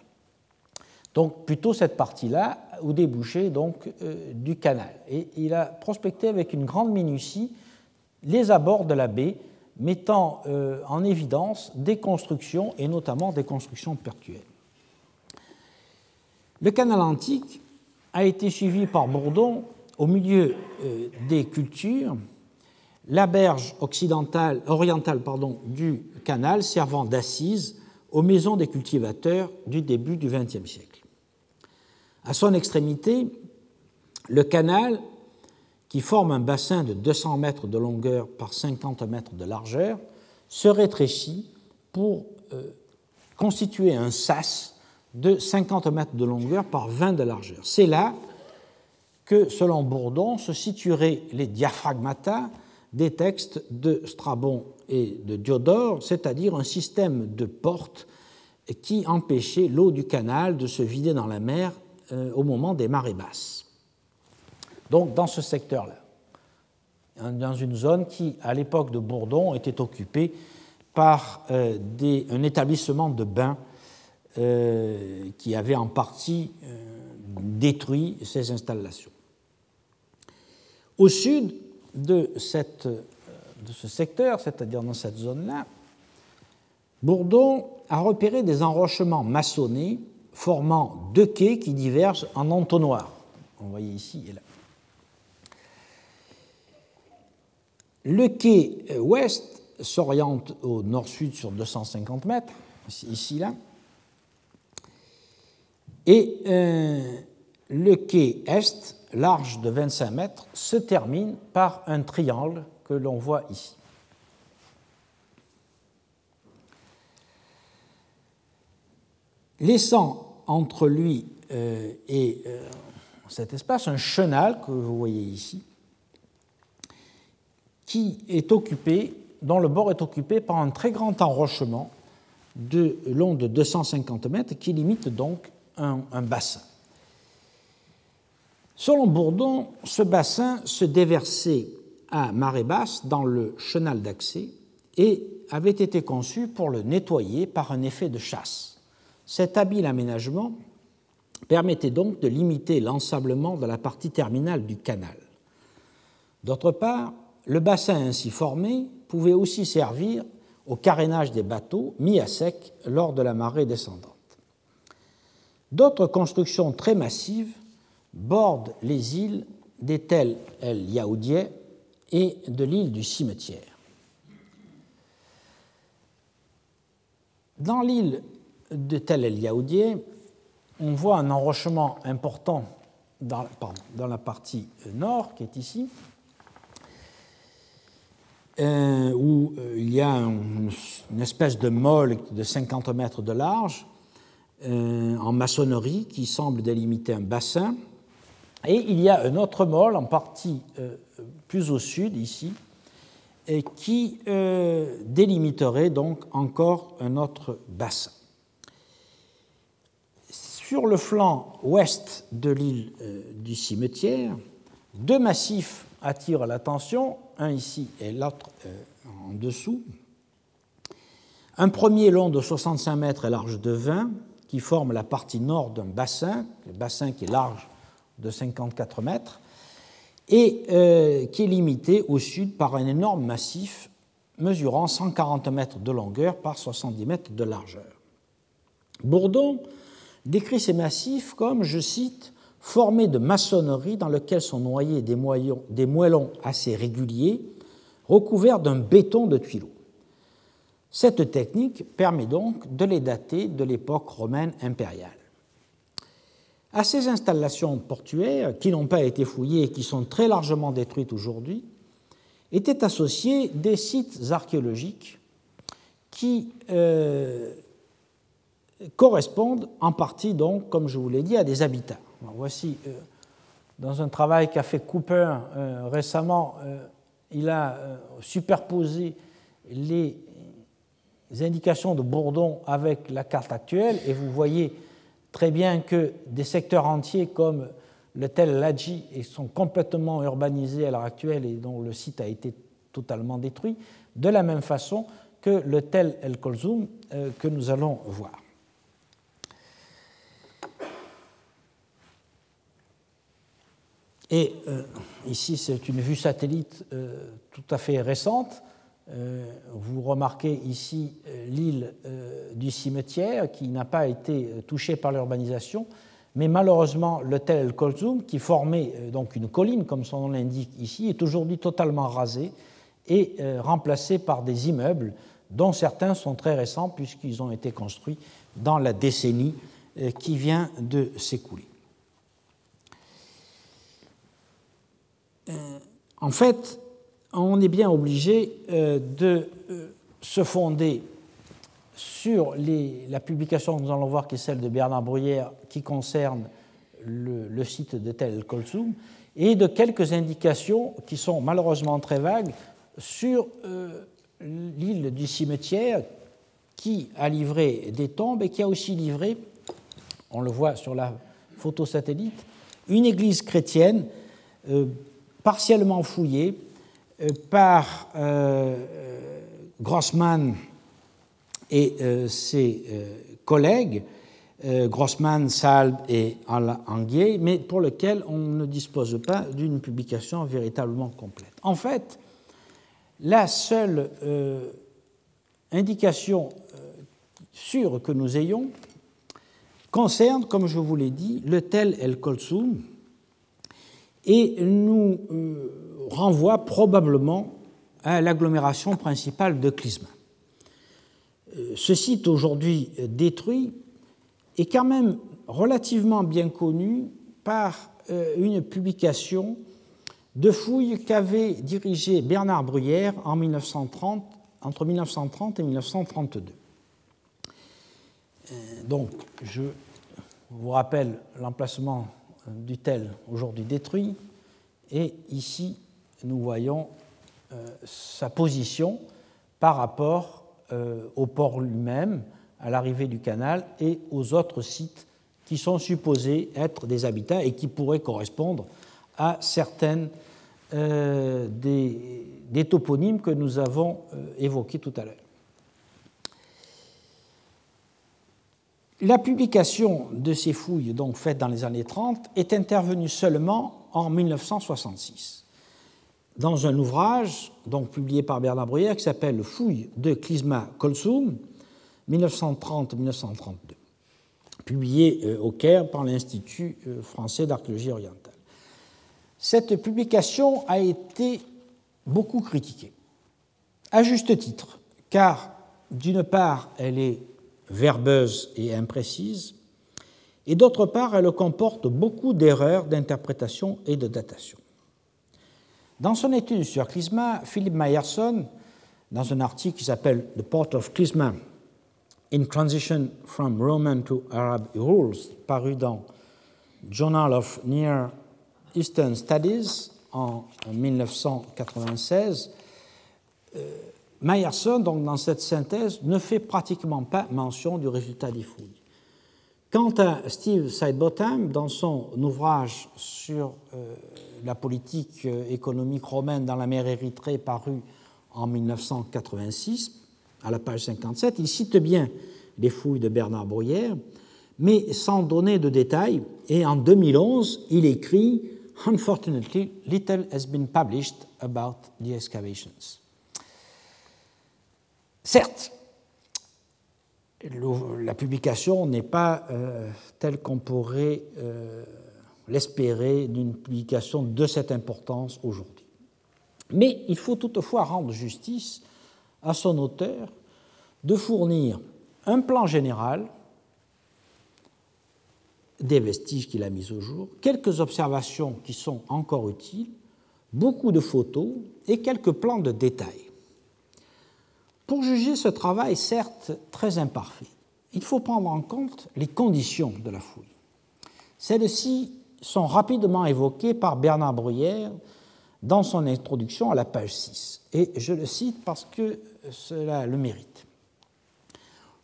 Donc plutôt cette partie-là au débouché donc euh, du canal. Et il a prospecté avec une grande minutie les abords de la baie mettant euh, en évidence des constructions, et notamment des constructions portuaires. Le canal antique a été suivi par Bourdon au milieu euh, des cultures, la berge occidentale, orientale du canal servant d'assise aux maisons des cultivateurs du début du XXe siècle. À son extrémité, le canal qui forme un bassin de 200 mètres de longueur par 50 mètres de largeur, se rétrécit pour euh, constituer un sas de 50 mètres de longueur par 20 de largeur. C'est là que, selon Bourdon, se situeraient les diaphragmata des textes de Strabon et de Diodore, c'est-à-dire un système de portes qui empêchait l'eau du canal de se vider dans la mer euh, au moment des marées basses donc dans ce secteur-là, dans une zone qui, à l'époque de Bourdon, était occupée par euh, un établissement de bains euh, qui avait en partie euh, détruit ces installations. Au sud de, de ce secteur, c'est-à-dire dans cette zone-là, Bourdon a repéré des enrochements maçonnés formant deux quais qui divergent en entonnoir. On voyez ici et là. Le quai euh, ouest s'oriente au nord-sud sur 250 mètres, ici là, et euh, le quai est, large de 25 mètres, se termine par un triangle que l'on voit ici. Laissant entre lui euh, et cet espace un chenal que vous voyez ici, qui est occupé, dont le bord est occupé par un très grand enrochement de long de 250 mètres qui limite donc un, un bassin. Selon Bourdon, ce bassin se déversait à marée basse dans le chenal d'accès et avait été conçu pour le nettoyer par un effet de chasse. Cet habile aménagement permettait donc de limiter l'ensablement de la partie terminale du canal. D'autre part, le bassin ainsi formé pouvait aussi servir au carénage des bateaux mis à sec lors de la marée descendante. D'autres constructions très massives bordent les îles des Tel el Yaoudieh et de l'île du Cimetière. Dans l'île de Tel el Yaoudieh, on voit un enrochement important dans, dans, la partie nord, qui est ici, euh, où euh, il y a une, espèce de molle de 50 mètres de large euh, en maçonnerie qui semble délimiter un bassin. Et il y a un autre molle en partie plus au sud, ici, qui délimiterait donc encore un autre bassin. Sur le flanc ouest de l'île du cimetière, deux massifs attirent l'attention, un ici et l'autre euh, en dessous. Un premier long de 65 mètres et large de 20, qui forme la partie nord d'un bassin, le bassin qui est large de 54 mètres, et euh, qui est limité au sud par un énorme massif mesurant 140 mètres de longueur par 70 mètres de largeur. Bourdon décrit ces massifs comme, je cite, formés de maçonnerie dans lequel sont noyés des, des moellons assez réguliers, recouverts d'un béton de tuileaux. Cette technique permet donc de les dater de l'époque romaine impériale. À ces installations portuaires, qui n'ont pas été fouillées et qui sont très largement détruites aujourd'hui, étaient associés des sites archéologiques qui euh, correspondent en partie, donc, comme je vous l'ai dit, à des habitats. Voici, euh, dans un travail qu'a fait Cooper euh, récemment, euh, il a superposé les indications de Bourdon avec la carte actuelle, et vous voyez très bien que des secteurs entiers comme le Tel Ladji sont complètement urbanisés à l'heure actuelle et dont le site a été totalement détruit, de la même façon que le Tel El Kolzoum que nous allons voir. Et euh, ici, c'est une vue satellite euh, tout à fait récente. Euh, vous remarquez ici l'île du cimetière qui n'a pas été touchée par l'urbanisation, mais malheureusement, le Tel El Kolzoum, qui formait donc une colline, comme son nom l'indique ici, est aujourd'hui totalement rasé et remplacé par des immeubles, dont certains sont très récents puisqu'ils ont été construits dans la décennie qui vient de s'écouler. En fait, on est bien obligé euh, de euh, se fonder sur la publication que nous allons voir, qui est celle de Bernard Bruyère, qui concerne le, site de Tel Kolsoum, et de quelques indications qui sont malheureusement très vagues sur l'île du cimetière, qui a livré des tombes et qui a aussi livré, on le voit sur la photo satellite, une église chrétienne partiellement fouillé euh, par euh, euh, Grossman et ses collègues, Grossman, Salb et Anguier, mais pour lequel on ne dispose pas d'une publication véritablement complète. En fait, la seule indication sûre que nous ayons concerne, comme je vous l'ai dit, le tel El Kolsoum, et nous euh, renvoie probablement à l'agglomération principale de Clisma. Euh, ce site aujourd'hui détruit est quand même relativement bien connu par euh, une publication de fouilles qu'avait dirigée Bernard Bruyère en 1930, entre 1930 et 1932. Donc, je vous rappelle l'emplacement du tel aujourd'hui détruit, et ici nous voyons euh, sa position par rapport euh, au port lui-même, à l'arrivée du canal et aux autres sites qui sont supposés être des habitats et qui pourraient correspondre à certaines euh, des, toponymes que nous avons évoqués tout à l'heure. La publication de ces fouilles, donc faites dans les années 30, est intervenue seulement en 1966 dans un ouvrage donc publié par Bernard Bruyère qui s'appelle Fouilles de Clisma Kolsum 1930-1932, publié euh, au Caire par l'Institut euh, français d'archéologie orientale. Cette publication a été beaucoup critiquée, à juste titre, car d'une part, elle est verbeuse et imprécise, et d'autre part, elle comporte beaucoup d'erreurs d'interprétation et de datation. Dans son étude sur Clisma, Philippe Meyerson, dans un article qui s'appelle The Port of Clisma in Transition from Roman to Arab Rules, paru dans Journal of Near Eastern Studies en 1996, euh, Meyerson, donc, dans cette synthèse, ne fait pratiquement pas mention du résultat des fouilles. Quant à Steve Sidebottom, dans son ouvrage sur euh, la politique euh, économique romaine dans la mer Érythrée paru en 1986, à la page 57, il cite bien les fouilles de Bernard Bruyère, mais sans donner de détails, et en 2011, il écrit Unfortunately, little has been published about the excavations. Certes, la publication n'est pas euh, telle qu'on pourrait euh, l'espérer d'une publication de cette importance aujourd'hui. Mais il faut toutefois rendre justice à son auteur de fournir un plan général des vestiges qu'il a mis au jour, quelques observations qui sont encore utiles, beaucoup de photos et quelques plans de détail. Pour juger ce travail, certes très imparfait, il faut prendre en compte les conditions de la fouille. Celles-ci sont rapidement évoquées par Bernard Bruyère dans son introduction à la page 6. Et je le cite parce que cela le mérite.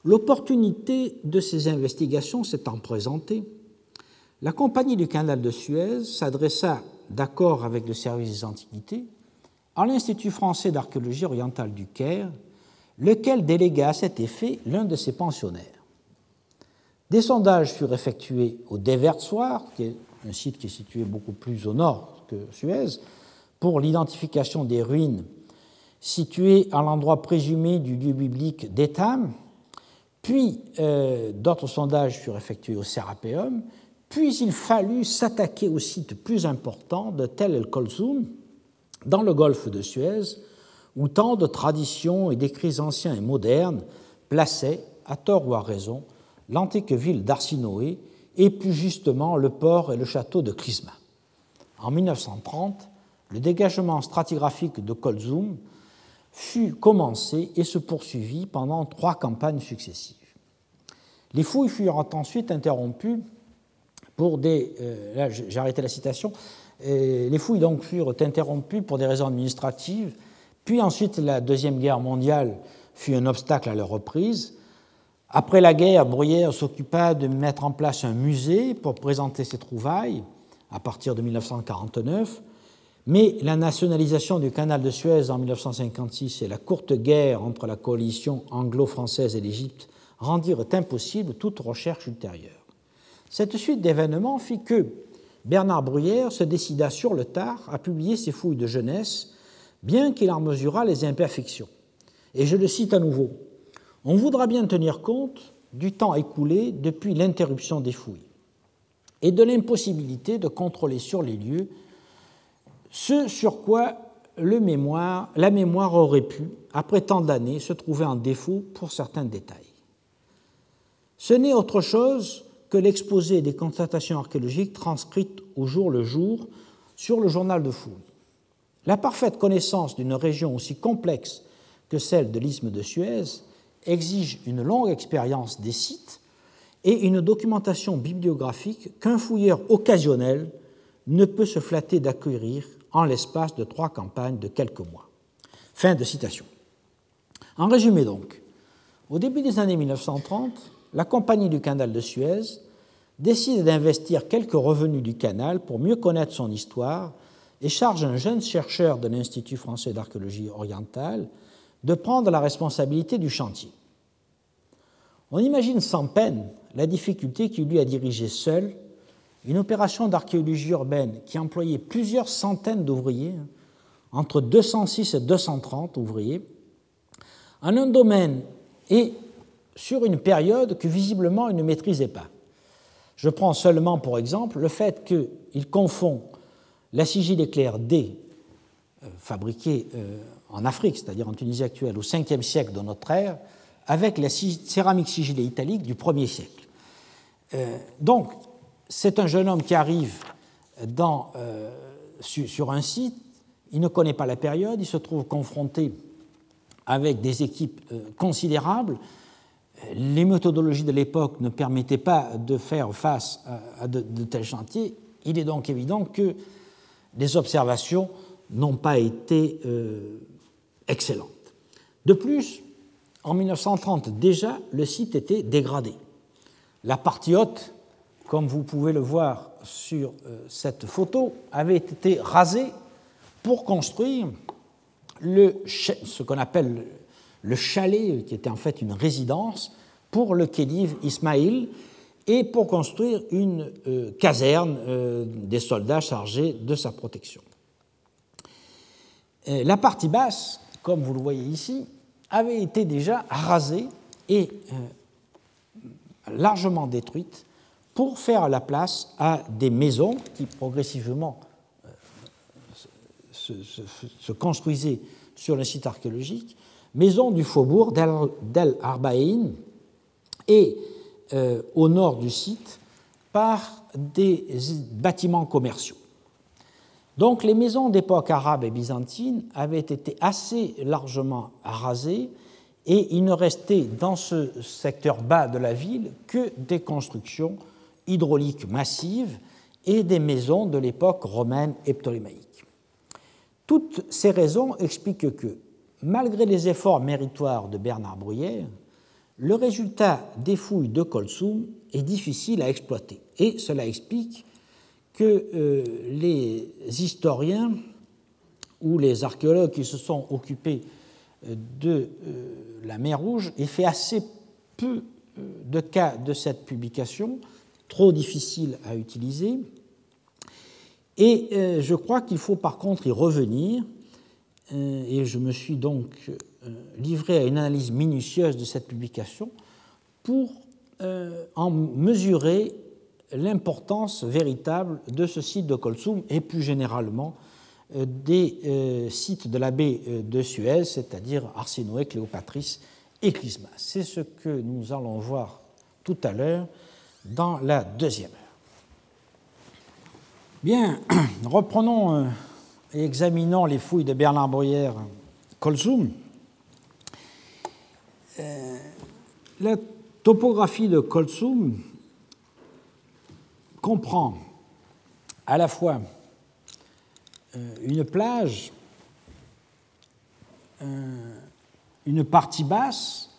L'opportunité de ces investigations s'étant présentée, la Compagnie du canal de Suez s'adressa, d'accord avec le service des Antiquités, à l'Institut français d'archéologie orientale du Caire, lequel délégua à cet effet l'un de ses pensionnaires. Des sondages furent effectués au Déversoir, qui est un site qui est situé beaucoup plus au nord que Suez, pour l'identification des ruines situées à l'endroit présumé du lieu biblique d'Étam, puis euh, d'autres sondages furent effectués au Sérapéum, puis il fallut s'attaquer au site plus important de Tel el-Kolzoum, dans le golfe de Suez, où tant de traditions et d'écrits anciens et modernes plaçaient, à tort ou à raison, l'antique ville d'Arsinoé et plus justement le port et le château de Clisma. En 1930, le dégagement stratigraphique de Kolzoum fut commencé et se poursuivit pendant trois campagnes successives. Les fouilles furent ensuite interrompues pour des. Euh, la citation. les fouilles donc furent interrompues pour des raisons administratives, puis ensuite la Deuxième Guerre mondiale fut un obstacle à leur reprise. Après la guerre, Bruyère s'occupa de mettre en place un musée pour présenter ses trouvailles à partir de 1949, mais la nationalisation du canal de Suez en 1956 et la courte guerre entre la coalition anglo-française et l'Égypte rendirent impossible toute recherche ultérieure. Cette suite d'événements fit que Bernard Bruyère se décida sur le tard à publier ses fouilles de jeunesse, bien qu'il en mesurât les imperfections. Et je le cite à nouveau on voudra bien tenir compte du temps écoulé depuis l'interruption des fouilles et de l'impossibilité de contrôler sur les lieux ce sur quoi la mémoire aurait pu, après tant d'années, se trouver en défaut pour certains détails. Ce n'est autre chose que l'exposé des constatations archéologiques transcrites au jour le jour sur le journal de fouilles. La parfaite connaissance d'une région aussi complexe que celle de l'isthme de Suez exige une longue expérience des sites et une documentation bibliographique qu'un fouilleur occasionnel ne peut se flatter d'acquérir en l'espace de trois campagnes de quelques mois. Fin de citation. En résumé donc, Au début des années 1930, la Compagnie du canal de Suez décide d'investir quelques revenus du canal pour mieux connaître son histoire et charge un jeune chercheur de l'Institut français d'archéologie orientale de prendre la responsabilité du chantier. On imagine sans peine la difficulté qu'il lui a dirigé seul une opération d'archéologie urbaine qui employait plusieurs centaines d'ouvriers, entre 206 et 230 ouvriers, en un domaine et sur une période que visiblement il ne maîtrisait pas. Je prends seulement pour exemple le fait qu'il confond la sigille éclair D, euh, fabriquée euh, en Afrique, c'est-à-dire en Tunisie actuelle, au 5e siècle de notre ère, avec la céramique sigillée italique du 1er siècle. Euh, donc, c'est un jeune homme qui arrive sur un site, il ne connaît pas la période, il se trouve confronté avec des équipes considérables. Les méthodologies de l'époque ne permettaient pas de faire face à de tels chantiers. Il est donc évident que les observations n'ont pas été euh, excellentes. De plus, en 1930 déjà, le site était dégradé. La partie haute, comme vous pouvez le voir sur euh, cette photo, avait été rasée pour construire ce qu'on appelle le chalet, qui était en fait une résidence pour le khedive Ismaïl, et pour construire une euh, caserne euh, des soldats chargés de sa protection. la partie basse, comme vous le voyez ici, avait été déjà rasée et euh, largement détruite pour faire la place à des maisons qui progressivement se, construisaient sur le site archéologique, maisons du faubourg d'El Arbaïn et euh, au nord du site par des bâtiments commerciaux. Donc les maisons d'époque arabe et byzantine avaient été assez largement rasées et il ne restait dans ce secteur bas de la ville que des constructions hydrauliques massives et des maisons de l'époque romaine et ptolémaïque. Toutes ces raisons expliquent que, malgré les efforts méritoires de Bernard Bruyère, le résultat des fouilles de Kolsum est difficile à exploiter. Et cela explique que euh, les historiens ou les archéologues qui se sont occupés euh, de euh, la mer Rouge aient fait assez peu de cas de cette publication, trop difficile à utiliser. Et je crois qu'il faut par contre y revenir, et je me suis donc euh, livré à une analyse minutieuse de cette publication pour euh, en mesurer l'importance véritable de ce site de Kolsum et plus généralement euh, des sites de la baie de Suez, c'est-à-dire Arsinoé, Cléopatris et Clisma. C'est ce que nous allons voir tout à l'heure dans la deuxième heure. Bien, (clears throat) reprenons et examinons les fouilles de Bernard Bruyère Kolsum. Euh, la topographie de Kolsum comprend à la fois euh, une plage, euh, une partie basse,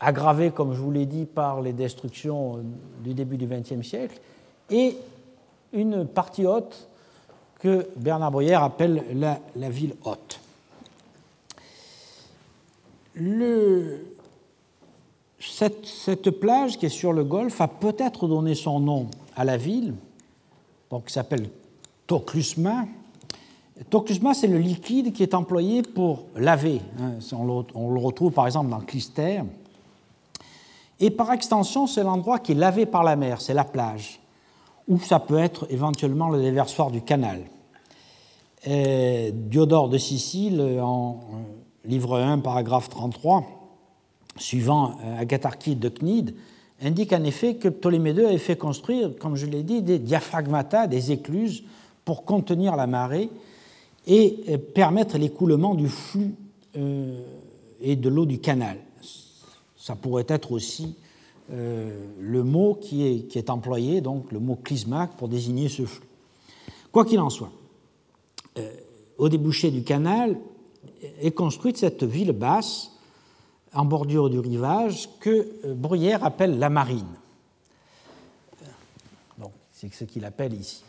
aggravée, comme je vous l'ai dit, par les destructions du début du XXe siècle, et une partie haute que Bernard Bruyère appelle la, ville haute cette, plage qui est sur le golfe a peut-être donné son nom à la ville, donc, qui s'appelle Toklusma. Toklusma, c'est le liquide qui est employé pour laver. Hein. On, le, retrouve par exemple dans Clister. Et par extension, c'est l'endroit qui est lavé par la mer, c'est la plage. Ou ça peut être éventuellement le déversoir du canal. Diodore de Sicile, en livre 1, paragraphe 33, suivant euh, Agatharchide de Cnide, indique en effet que Ptolémée II avait fait construire, comme je l'ai dit, des diaphragmata, des écluses, pour contenir la marée et euh, permettre l'écoulement du flux euh, et de l'eau du canal. Ça pourrait être aussi le mot qui est, employé, donc le mot clismac, pour désigner ce flux. Quoi qu'il en soit, au débouché du canal, est construite cette ville basse en bordure du rivage que euh, Bruyère appelle la marine. c'est ce qu'il appelle ici.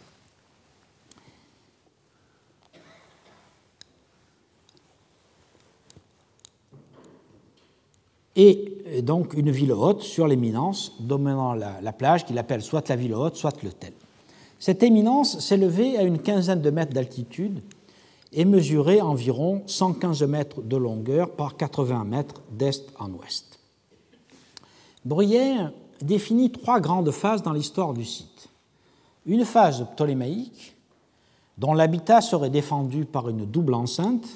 Et euh, donc une ville haute sur l'éminence dominant la, plage qu'il appelle soit la ville haute, soit le tel. Cette éminence s'élevait à une quinzaine de mètres d'altitude et mesurait environ 115 mètres de longueur par 80 mètres d'est en ouest. Bruyère définit trois grandes phases dans l'histoire du site. Une phase ptolémaïque, dont l'habitat serait défendu par une double enceinte,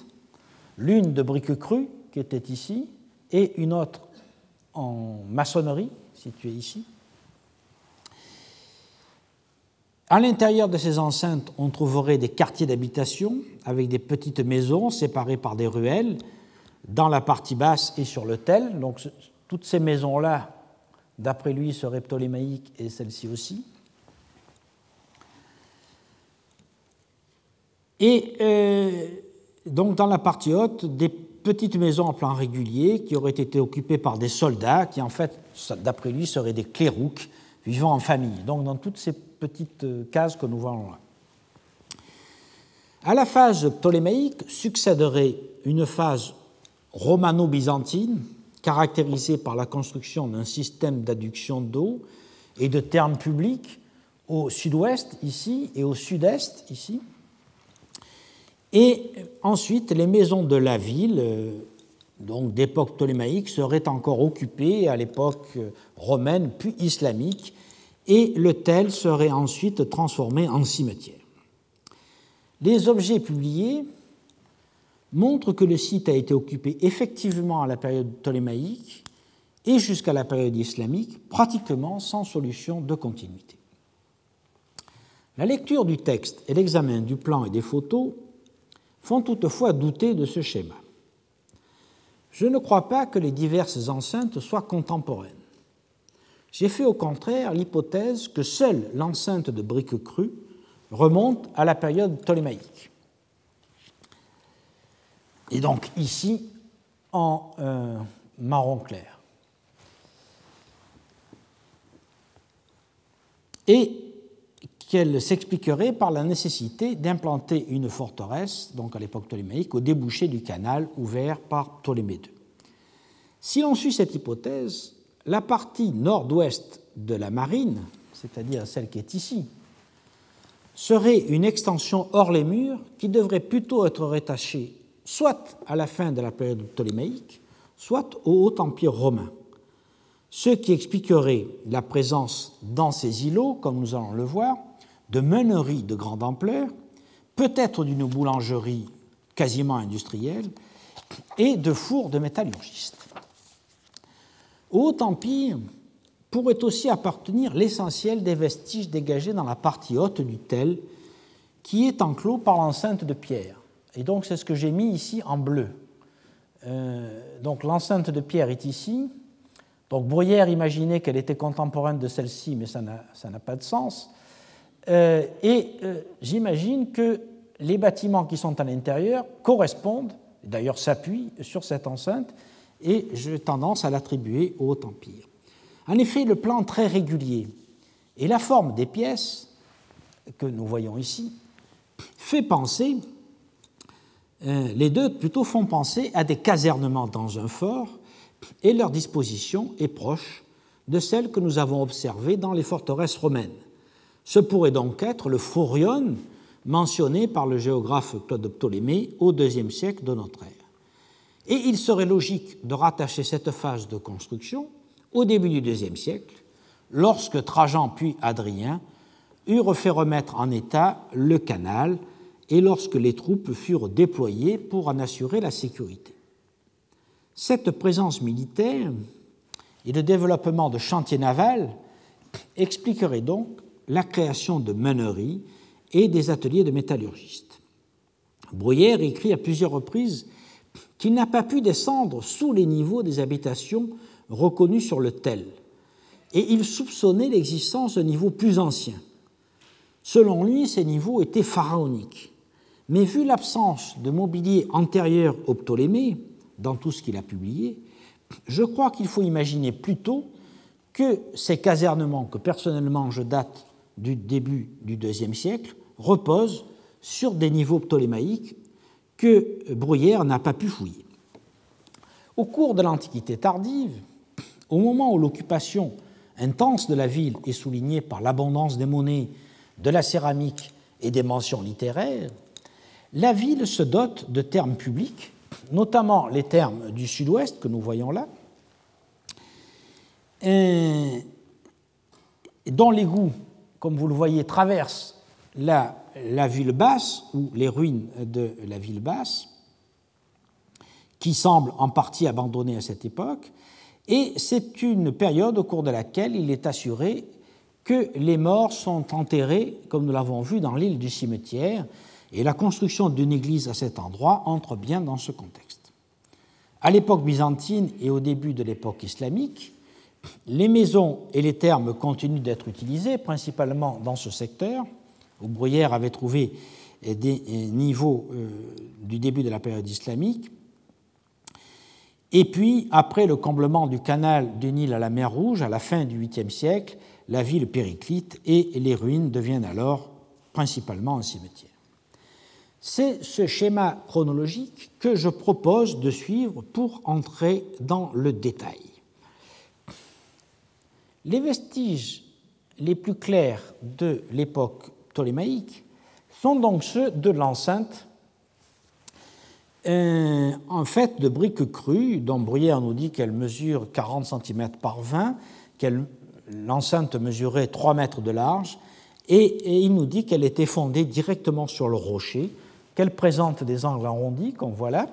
l'une de briques crues, qui était ici, et une autre en maçonnerie, située ici. À l'intérieur de ces enceintes, on trouverait des quartiers d'habitation avec des petites maisons séparées par des ruelles dans la partie basse et sur le tel. Donc toutes ces maisons-là, d'après lui, seraient ptolémaïques et celle-ci aussi. Et euh, donc dans la partie haute, des petites maisons en plan régulier qui auraient été occupées par des soldats qui, en fait, d'après lui, seraient des clérouques vivant en famille. Donc, dans toutes ces petites euh, cases que nous voyons là. À la phase ptolémaïque succéderait une phase romano-byzantine caractérisée par la construction d'un système d'adduction d'eau et de termes publics au sud-ouest ici et au sud-est ici, et ensuite, les maisons de la ville, euh, donc d'époque ptolémaïque, seraient encore occupées à l'époque euh, romaine puis islamique, et le tel serait ensuite transformé en cimetière. Les objets publiés montrent que le site a été occupé effectivement à la période ptolémaïque et jusqu'à la période islamique, pratiquement sans solution de continuité. La lecture du texte et l'examen du plan et des photos font toutefois douter de ce schéma. Je ne crois pas que les diverses enceintes soient contemporaines. J'ai fait au contraire l'hypothèse que seule l'enceinte de briques crues remonte à la période ptolémaïque. Et donc ici, en euh, marron clair. Et qu'elle s'expliquerait par la nécessité d'implanter une forteresse, donc à l'époque ptolémaïque, au débouché du canal ouvert par Ptolémée II. Si l'on suit cette hypothèse, la partie nord-ouest de la marine, c'est-à-dire celle qui est ici, serait une extension hors les murs qui devrait plutôt être rattachée soit à la fin de la période ptolémaïque, soit au Haut Empire romain. Ce qui expliquerait la présence dans ces îlots, comme nous allons le voir, de meuneries de grande ampleur, peut-être d'une boulangerie quasiment industrielle, et de fours de métallurgistes. Au Haut Empire pourrait aussi appartenir l'essentiel des vestiges dégagés dans la partie haute du tel, qui est enclos par l'enceinte de pierre. Et donc c'est ce que j'ai mis ici en bleu. Euh, donc l'enceinte de pierre est ici. Donc Bruyère imaginait qu'elle était contemporaine de celle-ci, mais ça n'a pas de sens. Euh, et euh, j'imagine que les bâtiments qui sont à l'intérieur correspondent, d'ailleurs s'appuient sur cette enceinte, et j'ai tendance à l'attribuer au Haut Empire. En effet, le plan très régulier et la forme des pièces que nous voyons ici fait penser, euh, les deux plutôt font penser à des casernements dans un fort, et leur disposition est proche de celle que nous avons observée dans les forteresses romaines. Ce pourrait donc être le Phorion mentionné par le géographe Claude Ptolémée au IIe siècle de notre ère. Et il serait logique de rattacher cette phase de construction au début du IIe siècle, lorsque Trajan puis Adrien eurent fait remettre en état le canal et lorsque les troupes furent déployées pour en assurer la sécurité. Cette présence militaire et le développement de chantiers navals expliqueraient donc la création de meuneries et des ateliers de métallurgistes. Bruyère écrit à plusieurs reprises qu'il n'a pas pu descendre sous les niveaux des habitations reconnues sur le tel, et il soupçonnait l'existence de niveaux plus anciens. Selon lui, ces niveaux étaient pharaoniques, mais vu l'absence de mobilier antérieur au Ptolémée, dans tout ce qu'il a publié, je crois qu'il faut imaginer plutôt que ces casernements, que personnellement je date du début du IIe siècle, reposent sur des niveaux ptolémaïques que Bruyère n'a pas pu fouiller. Au cours de l'Antiquité tardive, au moment où l'occupation intense de la ville est soulignée par l'abondance des monnaies, de la céramique et des mentions littéraires, la ville se dote de termes publics, notamment les termes du sud-ouest que nous voyons là, dont l'égout, comme vous le voyez, traverse la, ville basse ou les ruines de la ville basse, qui semble en partie abandonnée à cette époque, et c'est une période au cours de laquelle il est assuré que les morts sont enterrés, comme nous l'avons vu, dans l'île du cimetière, et la construction d'une église à cet endroit entre bien dans ce contexte. À l'époque byzantine et au début de l'époque islamique, les maisons et les termes continuent d'être utilisés, principalement dans ce secteur, où Bruyère avait trouvé des niveaux euh, du début de la période islamique, et puis, après le comblement du canal du Nil à la mer Rouge, à la fin du 8e siècle, la ville périclite et les ruines deviennent alors principalement un cimetière. C'est ce schéma chronologique que je propose de suivre pour entrer dans le détail. Les vestiges les plus clairs de l'époque ptolémaïque sont donc ceux de l'enceinte euh, en fait de briques crues, dont Bruyère nous dit qu'elle mesure 40 cm par 20, qu'elle l'enceinte mesurait 3 mètres de large, et, il nous dit qu'elle était fondée directement sur le rocher, qu'elle présente des angles arrondis, comme voilà,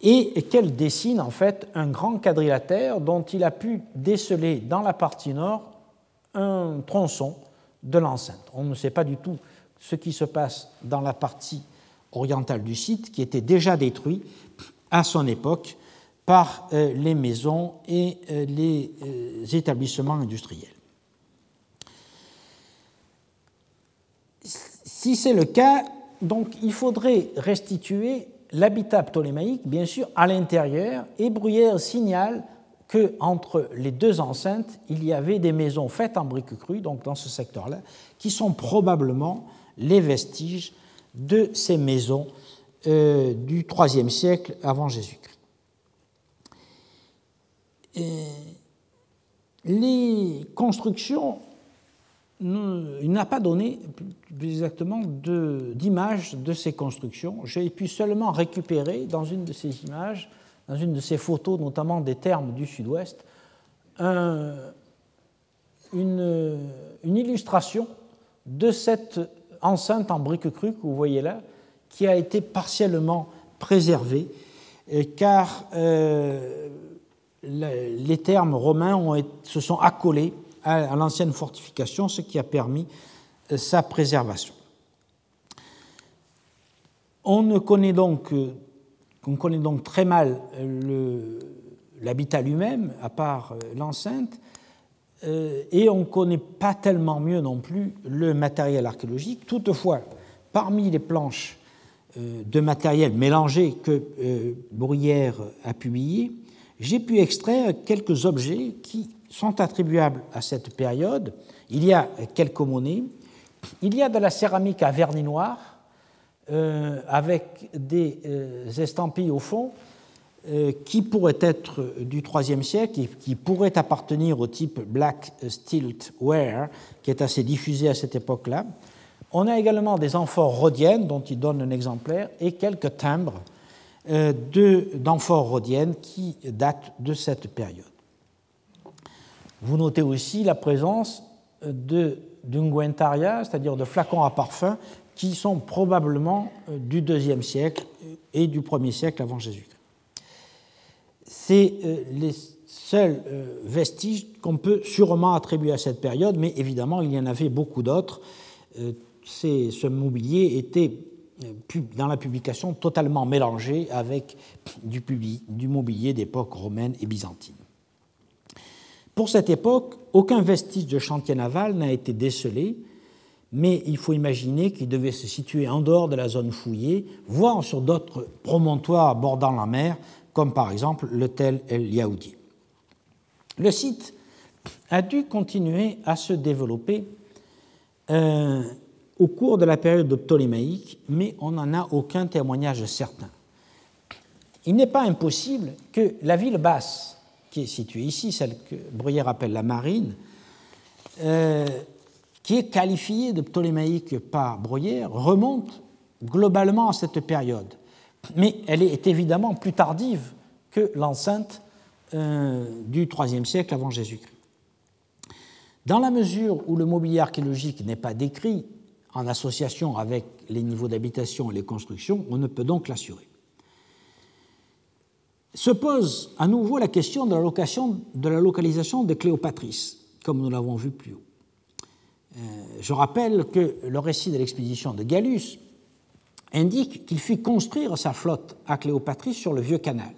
et qu'elle dessine en fait un grand quadrilatère dont il a pu déceler dans la partie nord un tronçon de l'enceinte. On ne sait pas du tout ce qui se passe dans la partie orientale du site, qui était déjà détruit à son époque par euh, les maisons et euh, les euh, établissements industriels. Si c'est le cas, donc il faudrait restituer l'habitat ptolémaïque, bien sûr, à l'intérieur, et Bruyère signale qu'entre les deux enceintes, il y avait des maisons faites en briques crues, donc dans ce secteur-là, qui sont probablement les vestiges de ces maisons euh, du IIIe siècle avant Jésus-Christ. Les constructions, il n'a pas donné exactement d'image de, ces constructions. J'ai pu seulement récupérer dans une de ces images, dans une de ces photos, notamment des termes du sud-ouest, une, illustration de cette enceinte en briques crues que vous voyez là, qui a été partiellement préservée, euh, car euh, les termes romains se sont accolés à, l'ancienne fortification, ce qui a permis euh, sa préservation. On, ne connaît donc, donc très mal l'habitat lui-même, à part l'enceinte, euh, et on ne connaît pas tellement mieux non plus le matériel archéologique. Toutefois, parmi les planches euh, de matériel mélangé que euh, Bruyère a publié, j'ai pu extraire quelques objets qui sont attribuables à cette période. Il y a quelques monnaies, il y a de la céramique à vernis noir, avec des estampilles au fond, euh, qui pourrait être du IIIe siècle et qui pourrait appartenir au type Black Stilt Ware, qui est assez diffusé à cette époque-là. On a également des amphores rhodiennes, dont il donne un exemplaire, et quelques timbres euh, d'amphores rhodiennes qui datent de cette période. Vous notez aussi la présence d'ungüentaria, c'est-à-dire de flacons à parfum, qui sont probablement euh, du IIe siècle et du 1er siècle avant Jésus-Christ c'est euh, les seuls euh, vestiges qu'on peut sûrement attribuer à cette période, mais évidemment, il y en avait beaucoup d'autres. Ce mobilier était dans la publication totalement mélangé avec du mobilier d'époque romaine et byzantine. Pour cette époque, aucun vestige de chantier naval n'a été décelé, mais il faut imaginer qu'il devait se situer en dehors de la zone fouillée, voire sur d'autres promontoires bordant la mer, comme par exemple le Tel El Yaoudi. Le site a dû continuer à se développer euh, au cours de la période ptolémaïque, mais on n'en a aucun témoignage certain. Il n'est pas impossible que la ville basse, qui est située ici, celle que Bruyère appelle la marine, euh, qui est qualifiée de ptolémaïque par Bruyère, remonte globalement à cette période. Mais elle est évidemment plus tardive que l'enceinte euh, du IIIe siècle avant Jésus-Christ. Dans la mesure où le mobilier archéologique n'est pas décrit en association avec les niveaux d'habitation et les constructions, on ne peut donc l'assurer. Se pose à nouveau la question de la, location, de la localisation de Cléopatrice, comme nous l'avons vu plus haut. Euh, je rappelle que le récit de l'expédition de Gallus indique qu'il fit construire sa flotte à Cléopatrice sur le vieux canal.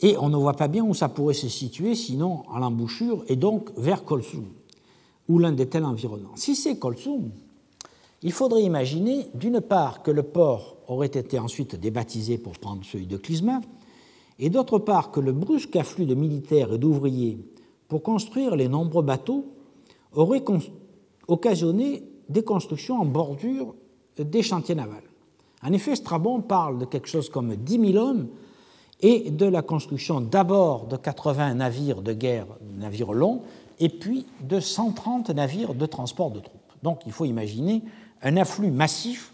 Et on ne voit pas bien où ça pourrait se situer, sinon à l'embouchure et donc vers Kolsum, ou l'un des tels environnements. Si c'est Kolsum, il faudrait imaginer, d'une part, que le port aurait été ensuite débaptisé pour prendre celui de Clisma, et d'autre part, que le brusque afflux de militaires et d'ouvriers pour construire les nombreux bateaux aurait occasionné des constructions en bordure des chantiers navals. En effet, Strabon parle de quelque chose comme 10 000 hommes et de la construction d'abord de 80 navires de guerre, navires longs, et puis de 130 navires de transport de troupes. Donc il faut imaginer un afflux massif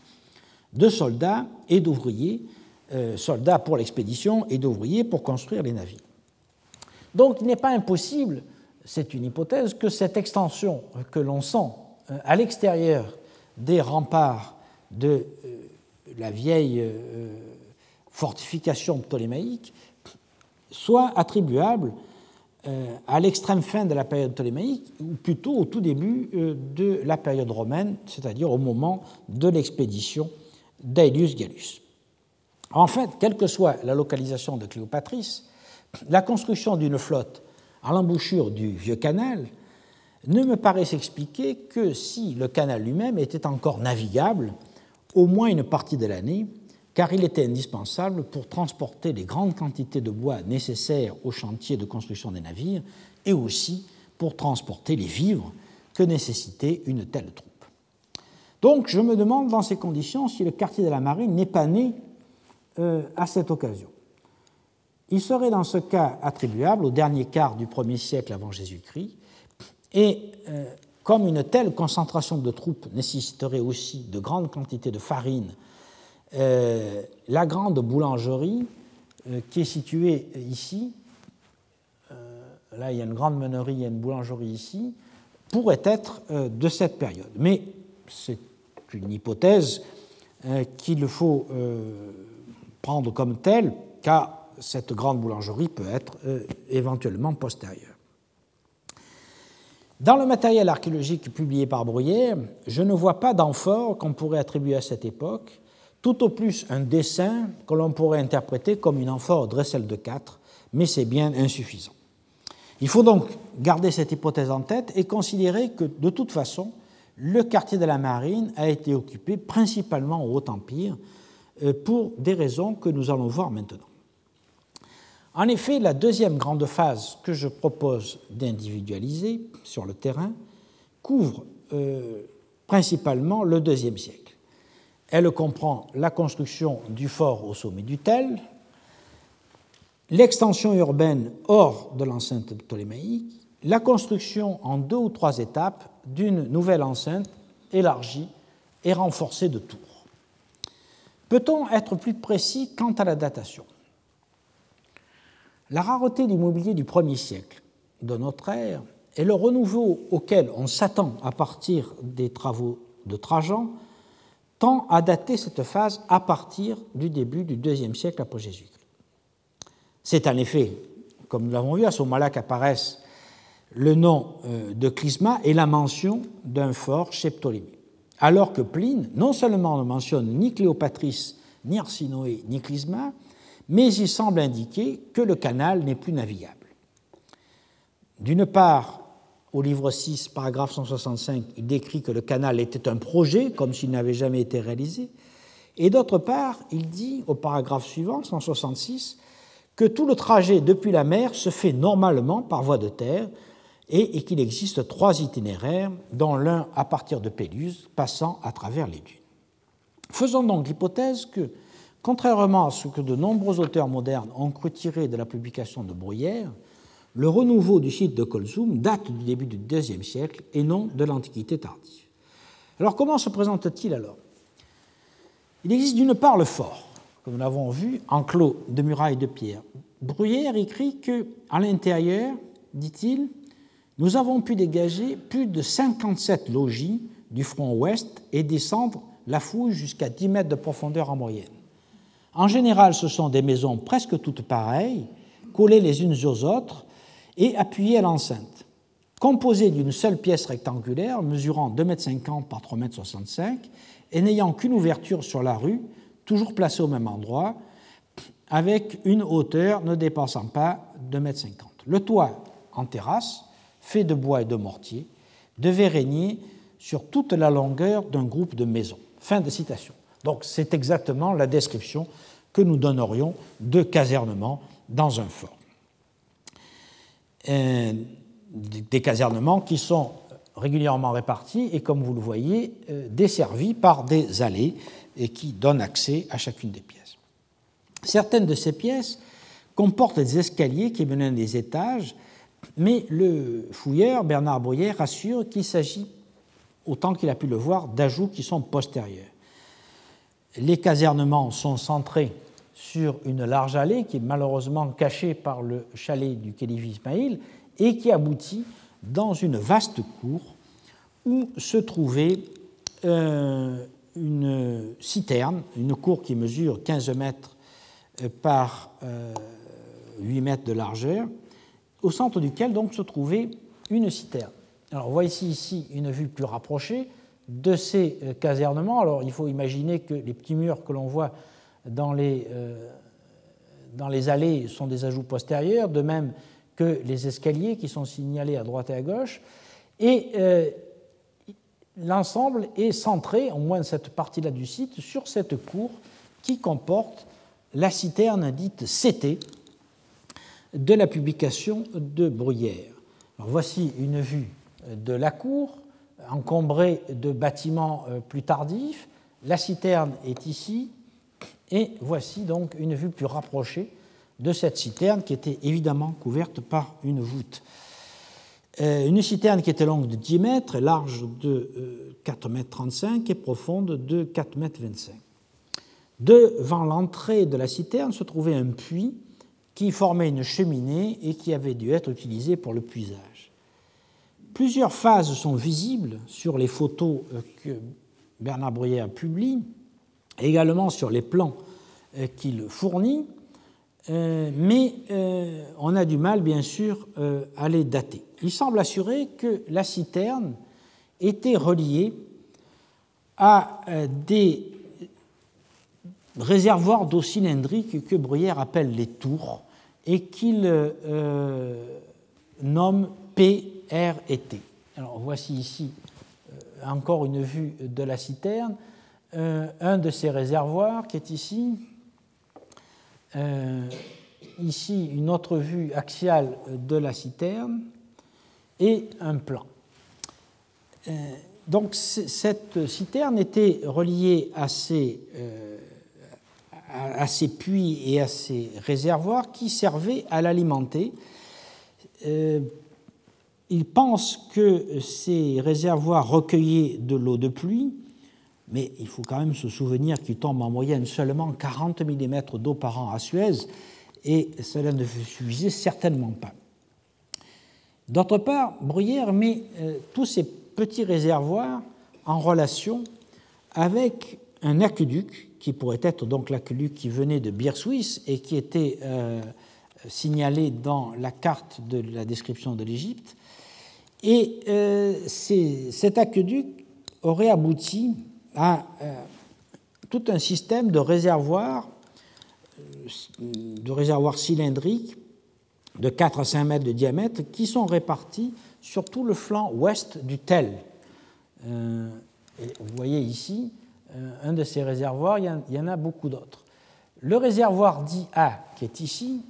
de soldats et d'ouvriers, soldats pour l'expédition et d'ouvriers pour construire les navires. Donc il n'est pas impossible, c'est une hypothèse, que cette extension que l'on sent euh, à l'extérieur des remparts de euh, la vieille fortification ptolémaïque soit attribuable euh, à l'extrême fin de la période ptolémaïque, ou plutôt au tout début euh, de la période romaine, c'est-à-dire au moment de l'expédition d'Aelius Gallus. En fait, quelle que soit la localisation de Cléopatrice, la construction d'une flotte à l'embouchure du vieux canal ne me paraît s'expliquer que si le canal lui-même était encore navigable au moins une partie de l'année car il était indispensable pour transporter les grandes quantités de bois nécessaires au chantier de construction des navires et aussi pour transporter les vivres que nécessitait une telle troupe. Donc je me demande dans ces conditions si le quartier de la marine n'est pas né euh, à cette occasion. Il serait dans ce cas attribuable au dernier quart du premier siècle avant Jésus-Christ et euh, comme une telle concentration de troupes nécessiterait aussi de grandes quantités de farine euh, la grande boulangerie qui est située ici, là il y a une grande meunerie, il y a une boulangerie ici, pourrait être de cette période. Mais c'est une hypothèse qu'il faut prendre comme telle, car cette grande boulangerie peut être éventuellement postérieure. Dans le matériel archéologique publié par Bruyère, je ne vois pas d'amphore qu'on pourrait attribuer à cette époque, tout au plus un dessin que l'on pourrait interpréter comme une amphore Dressel de 4, mais c'est bien insuffisant. Il faut donc garder cette hypothèse en tête et considérer que, de toute façon, le quartier de la marine a été occupé principalement au Haut-Empire euh, pour des raisons que nous allons voir maintenant. En effet, la deuxième grande phase que je propose d'individualiser sur le terrain couvre euh, principalement le deuxième siècle. Elle comprend la construction du fort au sommet du Tel, l'extension urbaine hors de l'enceinte ptolémaïque, la construction en deux ou trois étapes d'une nouvelle enceinte élargie et renforcée de tours. Peut-on être plus précis quant à la datation? La rareté du mobilier du premier siècle de notre ère et le renouveau auquel on s'attend à partir des travaux de Trajan tend à dater cette phase à partir du début du deuxième siècle après Jésus-Christ. C'est en effet, comme nous l'avons vu, à ce moment-là qu'apparaissent le nom euh, de Clysma et la mention d'un fort chez Ptolémée. Alors que Pline non seulement ne mentionne ni Cléopatrice, ni Arsinoé, ni Clysma, mais il semble indiquer que le canal n'est plus navigable. D'une part, au livre 6, paragraphe 165, il décrit que le canal était un projet, comme s'il n'avait jamais été réalisé. Et d'autre part, il dit au paragraphe suivant, 166, que tout le trajet depuis la mer se fait normalement par voie de terre et, qu'il existe trois itinéraires, dont l'un à partir de Péluse, passant à travers les dunes. Faisons donc l'hypothèse que, contrairement à ce que de nombreux auteurs modernes ont cru tirer de la publication de Bruyère, le renouveau du site de Colzoum date du début du IIe siècle et non de l'Antiquité tardive. Alors comment se présente-t-il alors? Il existe d'une part le fort, comme nous l'avons vu, enclos de murailles de pierre. Bruyère écrit que, à l'intérieur, dit-il, nous avons pu dégager plus de 57 logis du front ouest et descendre la fouille jusqu'à 10 mètres de profondeur en moyenne. En général, ce sont des maisons presque toutes pareilles, collées les unes aux autres et appuyées à l'enceinte, composées d'une seule pièce rectangulaire mesurant 2,50 m par 3,65 m et n'ayant qu'une ouverture sur la rue, toujours placée au même endroit, avec une hauteur ne dépassant pas 2,50 m. Le toit en terrasse fait de bois et de mortier, devait régner sur toute la longueur d'un groupe de maisons. Fin de citation. Donc c'est exactement la description que nous donnerions de casernement dans un fort. Euh, des casernements qui sont régulièrement répartis et, comme vous le voyez, euh, desservis par des allées et qui donnent accès à chacune des pièces. Certaines de ces pièces comportent des escaliers qui mènent des étages mais le fouilleur, Bernard Bruyère, assure qu'il s'agit, autant qu'il a pu le voir, d'ajouts qui sont postérieurs. Les casernements sont centrés sur une large allée qui est malheureusement cachée par le chalet du calife Ismaïl et qui aboutit dans une vaste cour où se trouvait euh, une citerne, une cour qui mesure 15 mètres par 8 euh, mètres de largeur, au centre duquel donc se trouvait une citerne. Alors voici ici une vue plus rapprochée de ces euh, casernements. Alors il faut imaginer que les petits murs que l'on voit dans les, euh, dans les allées sont des ajouts postérieurs, de même que les escaliers qui sont signalés à droite et à gauche. Et euh, l'ensemble est centré, au moins cette partie-là du site, sur cette cour qui comporte la citerne dite CT, de la publication de Bruyère. voici une vue de la cour, encombrée de bâtiments euh, plus tardifs. La citerne est ici, et voici donc une vue plus rapprochée de cette citerne qui était évidemment couverte par une voûte. Euh, une citerne qui était longue de 10 mètres, large de 4 euh, mètres 35 et profonde de 4 mètres 25. Devant l'entrée de la citerne se trouvait un puits qui formait une cheminée et qui avait dû être utilisée pour le puisage. Plusieurs phases sont visibles sur les photos euh, que Bernard Bruyère publie, également sur les plans euh, qu'il fournit, euh, mais on a du mal, bien sûr, à les dater. Il semble assurer que la citerne était reliée à des réservoirs d'eau cylindrique que Bruyère appelle les tours et qu'il euh, nomme P, R et T. Alors voici ici euh, encore une vue de la citerne, euh, un de ces réservoirs qui est ici, ici une autre vue axiale de la citerne et un plan. donc cette citerne était reliée à ces à, ces puits et à ces réservoirs qui servaient à l'alimenter. Euh, il pense que ces réservoirs recueillaient de l'eau de pluie, mais il faut quand même se souvenir qu'il tombe en moyenne seulement 40 mm d'eau par an à Suez, et cela ne suffisait certainement pas. D'autre part, Bruyère met euh, tous ces petits réservoirs en relation avec un aqueduc qui pourrait être donc l'aqueduc qui venait de Suisse et qui était euh, signalé dans la carte de la description de l'Égypte. Et euh, cet aqueduc aurait abouti à euh, tout un système de réservoirs, de réservoirs cylindriques de 4 à 5 mètres de diamètre qui sont répartis sur tout le flanc ouest du Tel. vous voyez ici un de ces réservoirs, il y en a beaucoup d'autres. Le réservoir dit A, qui est ici,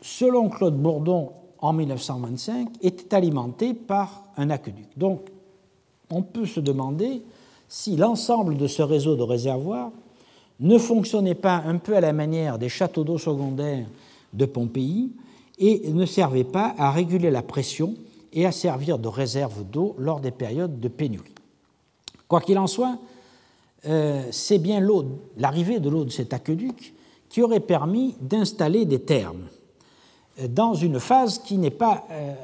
selon Claude Bourdon en 1925, était alimenté par un aqueduc. Donc, on peut se demander si l'ensemble de ce réseau de réservoirs ne fonctionnait pas un peu à la manière des châteaux d'eau secondaires de Pompéi et ne servait pas à réguler la pression et à servir de réserve d'eau lors des périodes de pénurie. Quoi qu'il en soit, euh, c'est bien l'arrivée de l'eau de cet aqueduc qui aurait permis d'installer des thermes dans une phase qui n'est pas euh,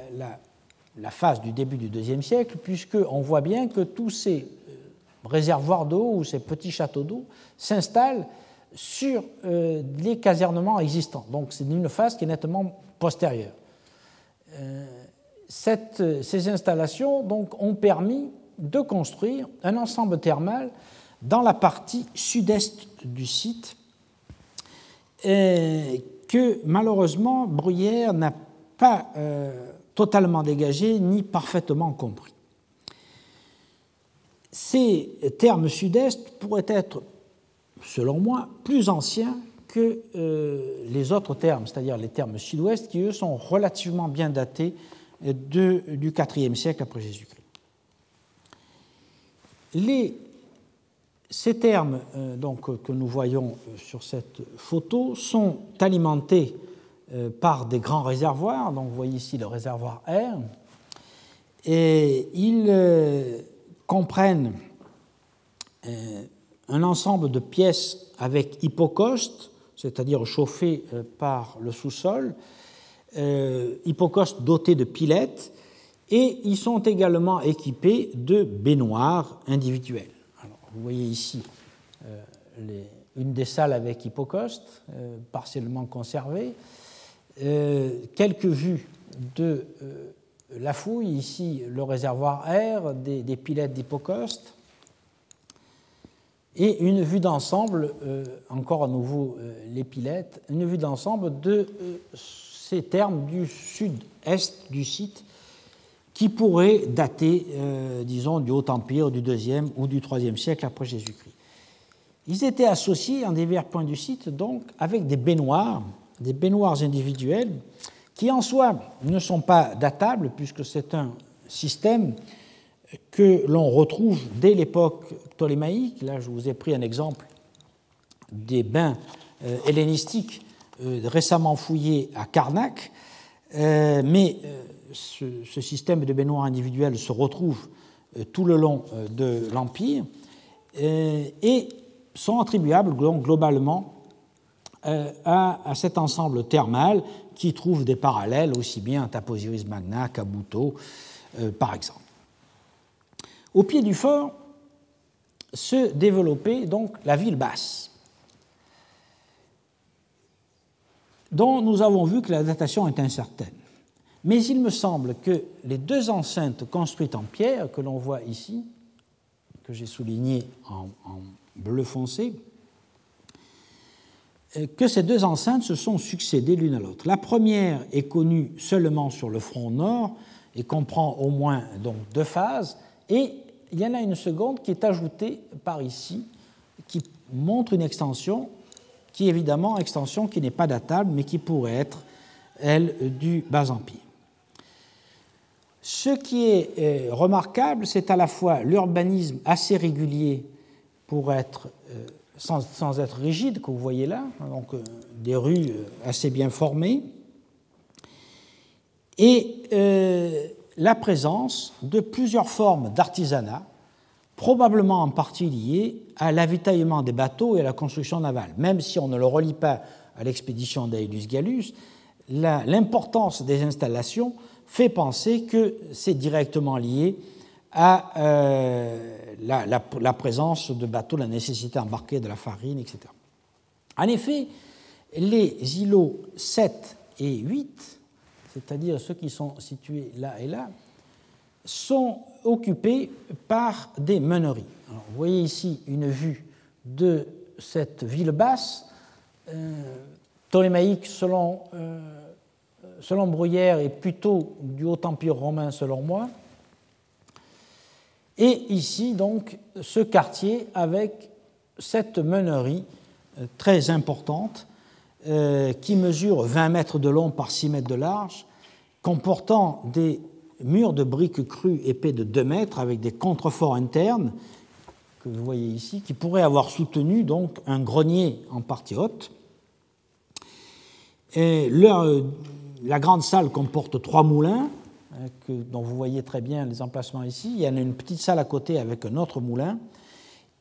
la, phase du début du IIe siècle, puisqu'on voit bien que tous ces euh, réservoirs d'eau ou ces petits châteaux d'eau s'installent sur les casernements existants. Donc c'est une phase qui est nettement postérieure. ces installations ont permis de construire un ensemble thermal dans la partie sud-est du site que malheureusement Bruyère n'a pas euh, totalement dégagé ni parfaitement compris. Ces termes sud-est pourraient être, selon moi, plus anciens que euh, les autres termes, c'est-à-dire les termes sud-ouest, qui eux sont relativement bien datés de, du IVe siècle après Jésus-Christ. Les ces termes euh, donc, que nous voyons euh, sur cette photo sont alimentés euh, par des grands réservoirs. Donc, vous voyez ici le réservoir R. Et ils comprennent un ensemble de pièces avec hypocaustes, c'est-à-dire chauffées par le sous-sol, hypocaustes dotés de pilettes, et ils sont également équipés de baignoires individuelles. Vous voyez ici euh, une des salles avec hypocaustes, euh, partiellement conservées. Euh, quelques vues de la fouille, ici le réservoir R, des, des pilettes d'hypocaustes, et une vue d'ensemble, encore à nouveau les pilettes, une vue d'ensemble de ces termes du sud-est du site qui pourrait dater, euh, disons, du Haut Empire, du IIe ou du IIIe siècle après Jésus-Christ. Ils étaient associés en divers points du site, donc, avec des baignoires, des baignoires individuelles, qui en soi ne sont pas datables, puisque c'est un système que l'on retrouve dès l'époque ptolémaïque. Là, je vous ai pris un exemple des bains euh, hellénistiques euh, récemment fouillés à Karnak, mais ce, système de baignoires individuelles se retrouve euh, tout le long euh, de l'Empire euh, et sont attribuables globalement à, cet ensemble thermal qui trouve des parallèles aussi bien à Taposiris Magna qu'à Bouteau, par exemple. Au pied du fort se développait donc la ville basse, dont nous avons vu que la datation est incertaine. Mais il me semble que les deux enceintes construites en pierre que l'on voit ici, que j'ai soulignées en, bleu foncé, euh, que ces deux enceintes se sont succédées l'une à l'autre. La première est connue seulement sur le front nord et comprend au moins donc deux phases, et il y en a une seconde qui est ajoutée par ici, qui montre une extension qui évidemment extension qui n'est pas datable, mais qui pourrait être, elle, du Bas-Empire. Ce qui est euh, remarquable, c'est à la fois l'urbanisme assez régulier pour être, euh, sans, être rigide, que vous voyez là, donc euh, des rues assez bien formées, et la présence de plusieurs formes d'artisanat, probablement en partie liées à l'avitaillement des bateaux et à la construction navale. Même si on ne le relie pas à l'expédition d'Aelius Gallus, l'importance des installations fait penser que c'est directement lié à euh, la, présence de bateaux, la nécessité d'embarquer de la farine, etc. En effet, les îlots 7 et 8, c'est-à-dire ceux qui sont situés là et là, sont occupés par des meuneries. vous voyez ici une vue de cette ville basse, euh, ptolémaïque selon euh, selon Bruyère, est plutôt du Haut Empire romain, selon moi. Et ici, donc, ce quartier avec cette meunerie euh, très importante euh, qui mesure 20 mètres de long par 6 mètres de large, comportant des murs de briques crues épais de 2 mètres avec des contreforts internes que vous voyez ici, qui pourraient avoir soutenu donc un grenier en partie haute. Et la grande salle comporte trois moulins, hein, dont vous voyez très bien les emplacements ici. Il y en a une petite salle à côté avec un autre moulin.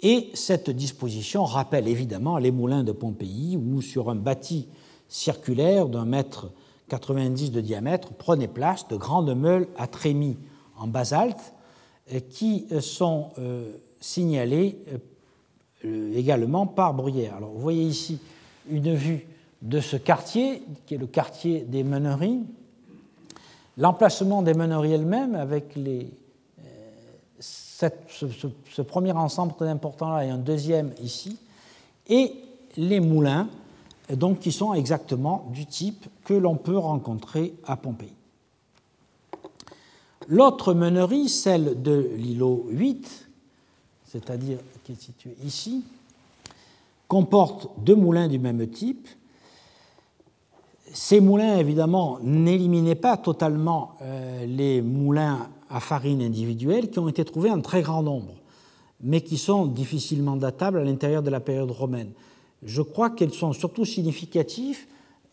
Et cette disposition rappelle évidemment les moulins de Pompéi, où sur un bâti circulaire d'un mètre 90 de diamètre prenaient place de grandes meules à trémies en basalte qui sont euh, signalées euh, également par Bruyère. Alors, vous voyez ici une vue de ce quartier, qui est le quartier des meuneries. L'emplacement des meuneries elles-mêmes, avec les, euh, ce, premier ensemble très important-là et un deuxième ici, et les moulins, donc qui sont exactement du type que l'on peut rencontrer à Pompéi. L'autre meunerie, celle de l'îlot 8, c'est-à-dire qui est située ici, comporte deux moulins du même type. Ces moulins, évidemment, n'éliminaient pas totalement euh, les moulins à farine individuels qui ont été trouvés en très grand nombre, mais qui sont difficilement datables à l'intérieur de la période romaine je crois qu'elles sont surtout significatives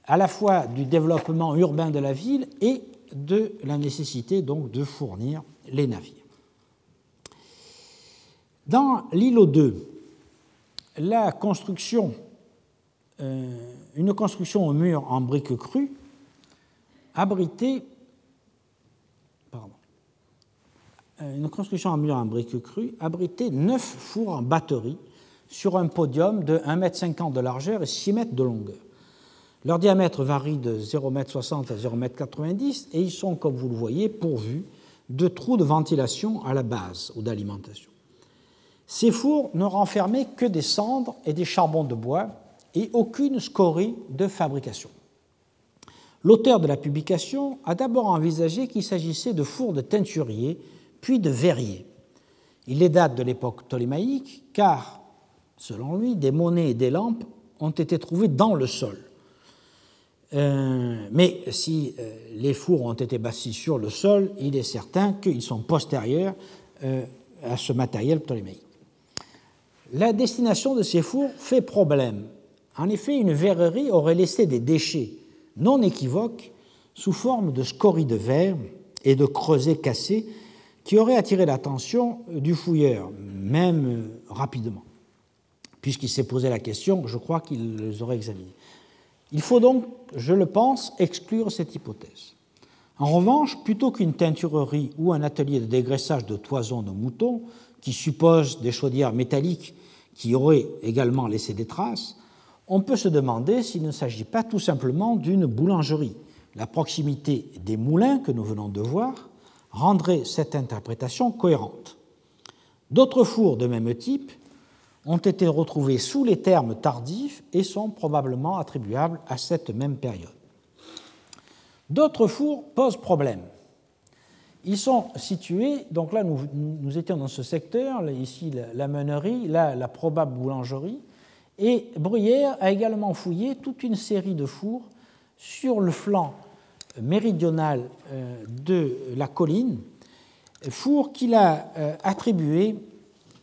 à la fois du développement urbain de la ville et de la nécessité donc de fournir les navires. Dans l'îlot 2, la construction, une construction au mur en briques crues abritait euh, en mur en briques crues abritait neuf fours en batterie sur un podium de 1,50 m de largeur et 6 m de longueur. Leur diamètre varie de 0,60 m à 0,90 m et ils sont, comme vous le voyez, pourvus de trous de ventilation à la base ou d'alimentation. Ces fours ne renfermaient que des cendres et des charbons de bois et aucune scorie de fabrication. L'auteur de la publication a d'abord envisagé qu'il s'agissait de fours de teinturier, puis de verrier. Il les date de l'époque ptolémaïque, car selon lui, des monnaies et des lampes ont été trouvées dans le sol. Euh, mais si euh, les fours ont été bâtis sur le sol, il est certain qu'ils sont postérieurs euh, à ce matériel ptolémaïque. La destination de ces fours fait problème. En effet, une verrerie aurait laissé des déchets non équivoques sous forme de scories de verre et de creusets cassés qui auraient attiré l'attention du fouilleur, même rapidement puisqu'il s'est posé la question, je crois qu'il les aurait examinés. Il faut donc, je le pense, exclure cette hypothèse. En revanche, plutôt qu'une teinturerie ou un atelier de dégraissage de toisons de moutons, qui suppose des chaudières métalliques qui auraient également laissé des traces, on peut se demander s'il ne s'agit pas tout simplement d'une boulangerie. La proximité des moulins que nous venons de voir rendrait cette interprétation cohérente. D'autres fours de même type ont été retrouvés sous les termes tardifs et sont probablement attribuables à cette même période. D'autres fours posent problème. Ils sont situés, donc là nous, nous étions dans ce secteur, ici la, la, meunerie, là la probable boulangerie, et Bruyère a également fouillé toute une série de fours sur le flanc méridional euh, de la colline, fours qu'il a euh, attribués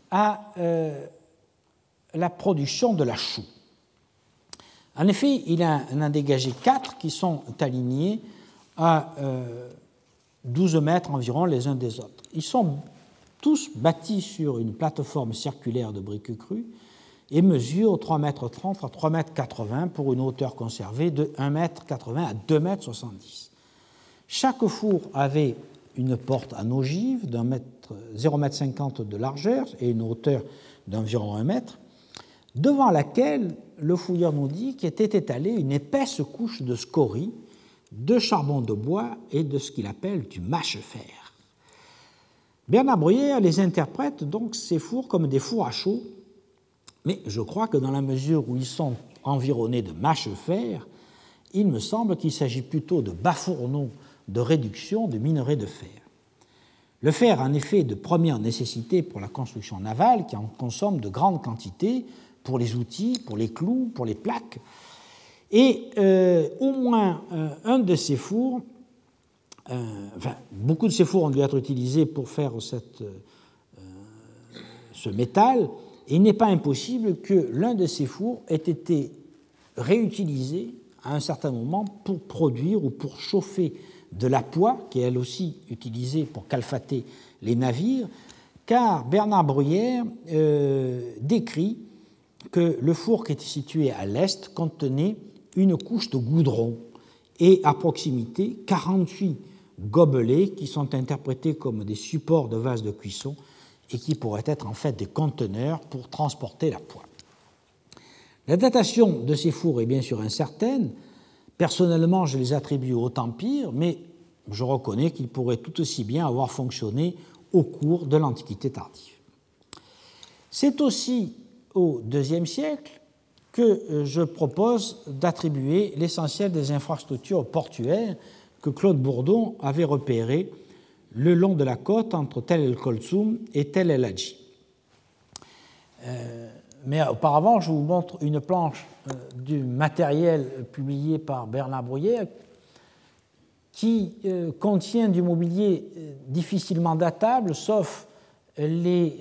à euh, la production de la chaux. En effet, il en a dégagé quatre qui sont alignés à 12 euh, mètres environ les uns des autres. Ils sont tous bâtis sur une plateforme circulaire de briques crues et mesurent 3,30 mètres à 3,80 mètres pour une hauteur conservée de 1,80 mètre à 2,70 mètres. Chaque four avait une porte à ogive d'un mètre 0,50 mètre de largeur et une hauteur d'environ 1 mètre devant laquelle le fouilleur nous dit qu'était étalée une épaisse couche de scories, de charbon de bois et de ce qu'il appelle du mâche-fer. Bernard Bruyère les interprète donc ces fours comme des fours à chaud, mais je crois que dans la mesure où ils sont environnés de mâche-fer, il me semble qu'il s'agit plutôt de bas-fourneaux de réduction de minerais de fer. Le fer, en effet, est de première nécessité pour la construction navale, qui en consomme de grandes quantités, pour les outils, pour les clous, pour les plaques. Et au moins un de ces fours, enfin, beaucoup de ces fours ont dû être utilisés pour faire ce métal, il n'est pas impossible que l'un de ces fours ait été réutilisé à un certain moment pour produire ou pour chauffer de la poix, qui est elle aussi utilisée pour calfater les navires, car Bernard Bruyère euh, décrit que le four qui était situé à l'est contenait une couche de goudron et à proximité 48 gobelets qui sont interprétés comme des supports de vases de cuisson et qui pourraient être en fait des conteneurs pour transporter la poix. La datation de ces fours est bien sûr incertaine. Personnellement, je les attribue au Empire, mais je reconnais qu'ils pourraient tout aussi bien avoir fonctionné au cours de l'Antiquité tardive. C'est aussi au IIe siècle que euh, je propose d'attribuer l'essentiel des infrastructures portuaires que Claude Bourdon avait repérées le long de la côte entre Tel el Kolsum et Tel el Hadji. Euh, mais auparavant, je vous montre une planche euh, du matériel publié par Bernard Bruyère qui euh, contient du mobilier difficilement datable, sauf les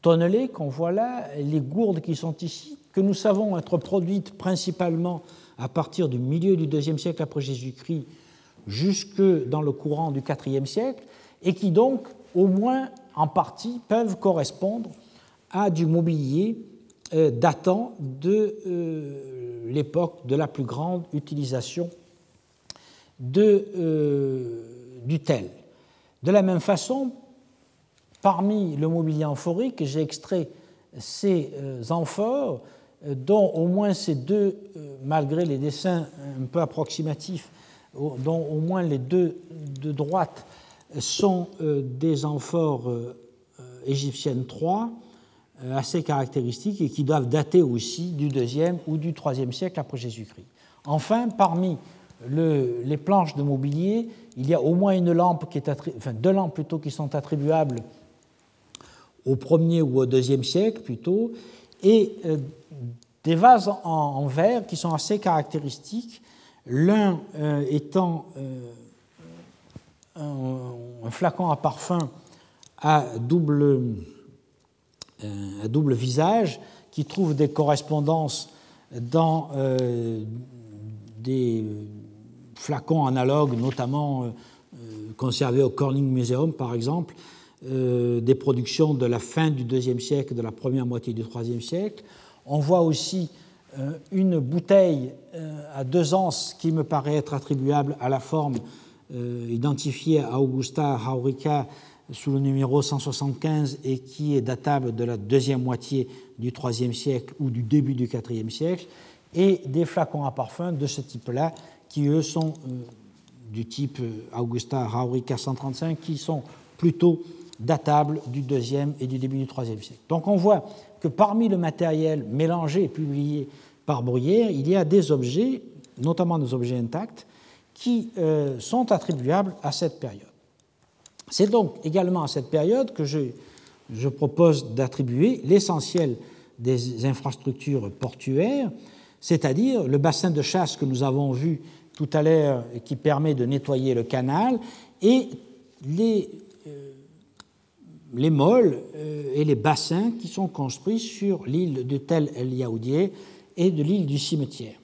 tonnelets qu'on voit là, les gourdes qui sont ici, que nous savons être produites principalement à partir du milieu du IIe siècle après Jésus-Christ jusque dans le courant du IVe siècle, et qui donc, au moins en partie, peuvent correspondre à du mobilier euh, datant de euh, l'époque de la plus grande utilisation euh, du tel. De la même façon, parmi le mobilier amphorique, j'ai extrait ces amphores, dont au moins ces deux, malgré les dessins un peu approximatifs, dont au moins les deux de droite sont euh, des amphores euh, égyptiennes 3 euh, assez caractéristiques et qui doivent dater aussi du deuxième ou du troisième siècle après Jésus-Christ. Enfin, parmi les planches de mobilier, il y a au moins une lampe qui est enfin deux lampes plutôt qui sont attribuables au premier ou au deuxième siècle plutôt, et des vases en, verre qui sont assez caractéristiques l'un euh, étant euh, un, flacon à parfum à double, euh, à double visage qui trouve des correspondances dans des flacons analogues, notamment conservés au Corning Museum par exemple, des productions de la fin du IIe siècle, de la première moitié du IIIe siècle. On voit aussi une bouteille euh, à deux anses qui me paraît être attribuable à la forme euh, identifiée à Augusta Raurica sous le numéro 175 et qui est datable de la deuxième moitié du IIIe siècle ou du début du IVe siècle, et des flacons à parfum de ce type-là qui, eux, sont du type Augusta Raurica 135, qui sont plutôt datables du deuxième et du début du IIIe siècle. Donc on voit que parmi le matériel mélangé et publié par Bruyère, il y a des objets, notamment des objets intacts, qui euh, sont attribuables à cette période. C'est donc également à cette période que je, je propose d'attribuer l'essentiel des infrastructures portuaires, c'est-à-dire le bassin de chasse que nous avons vu tout à l'heure qui permet de nettoyer le canal, et les, euh, les moles euh, et les bassins qui sont construits sur l'île de Tel El Yaoudier et de l'île du cimetière.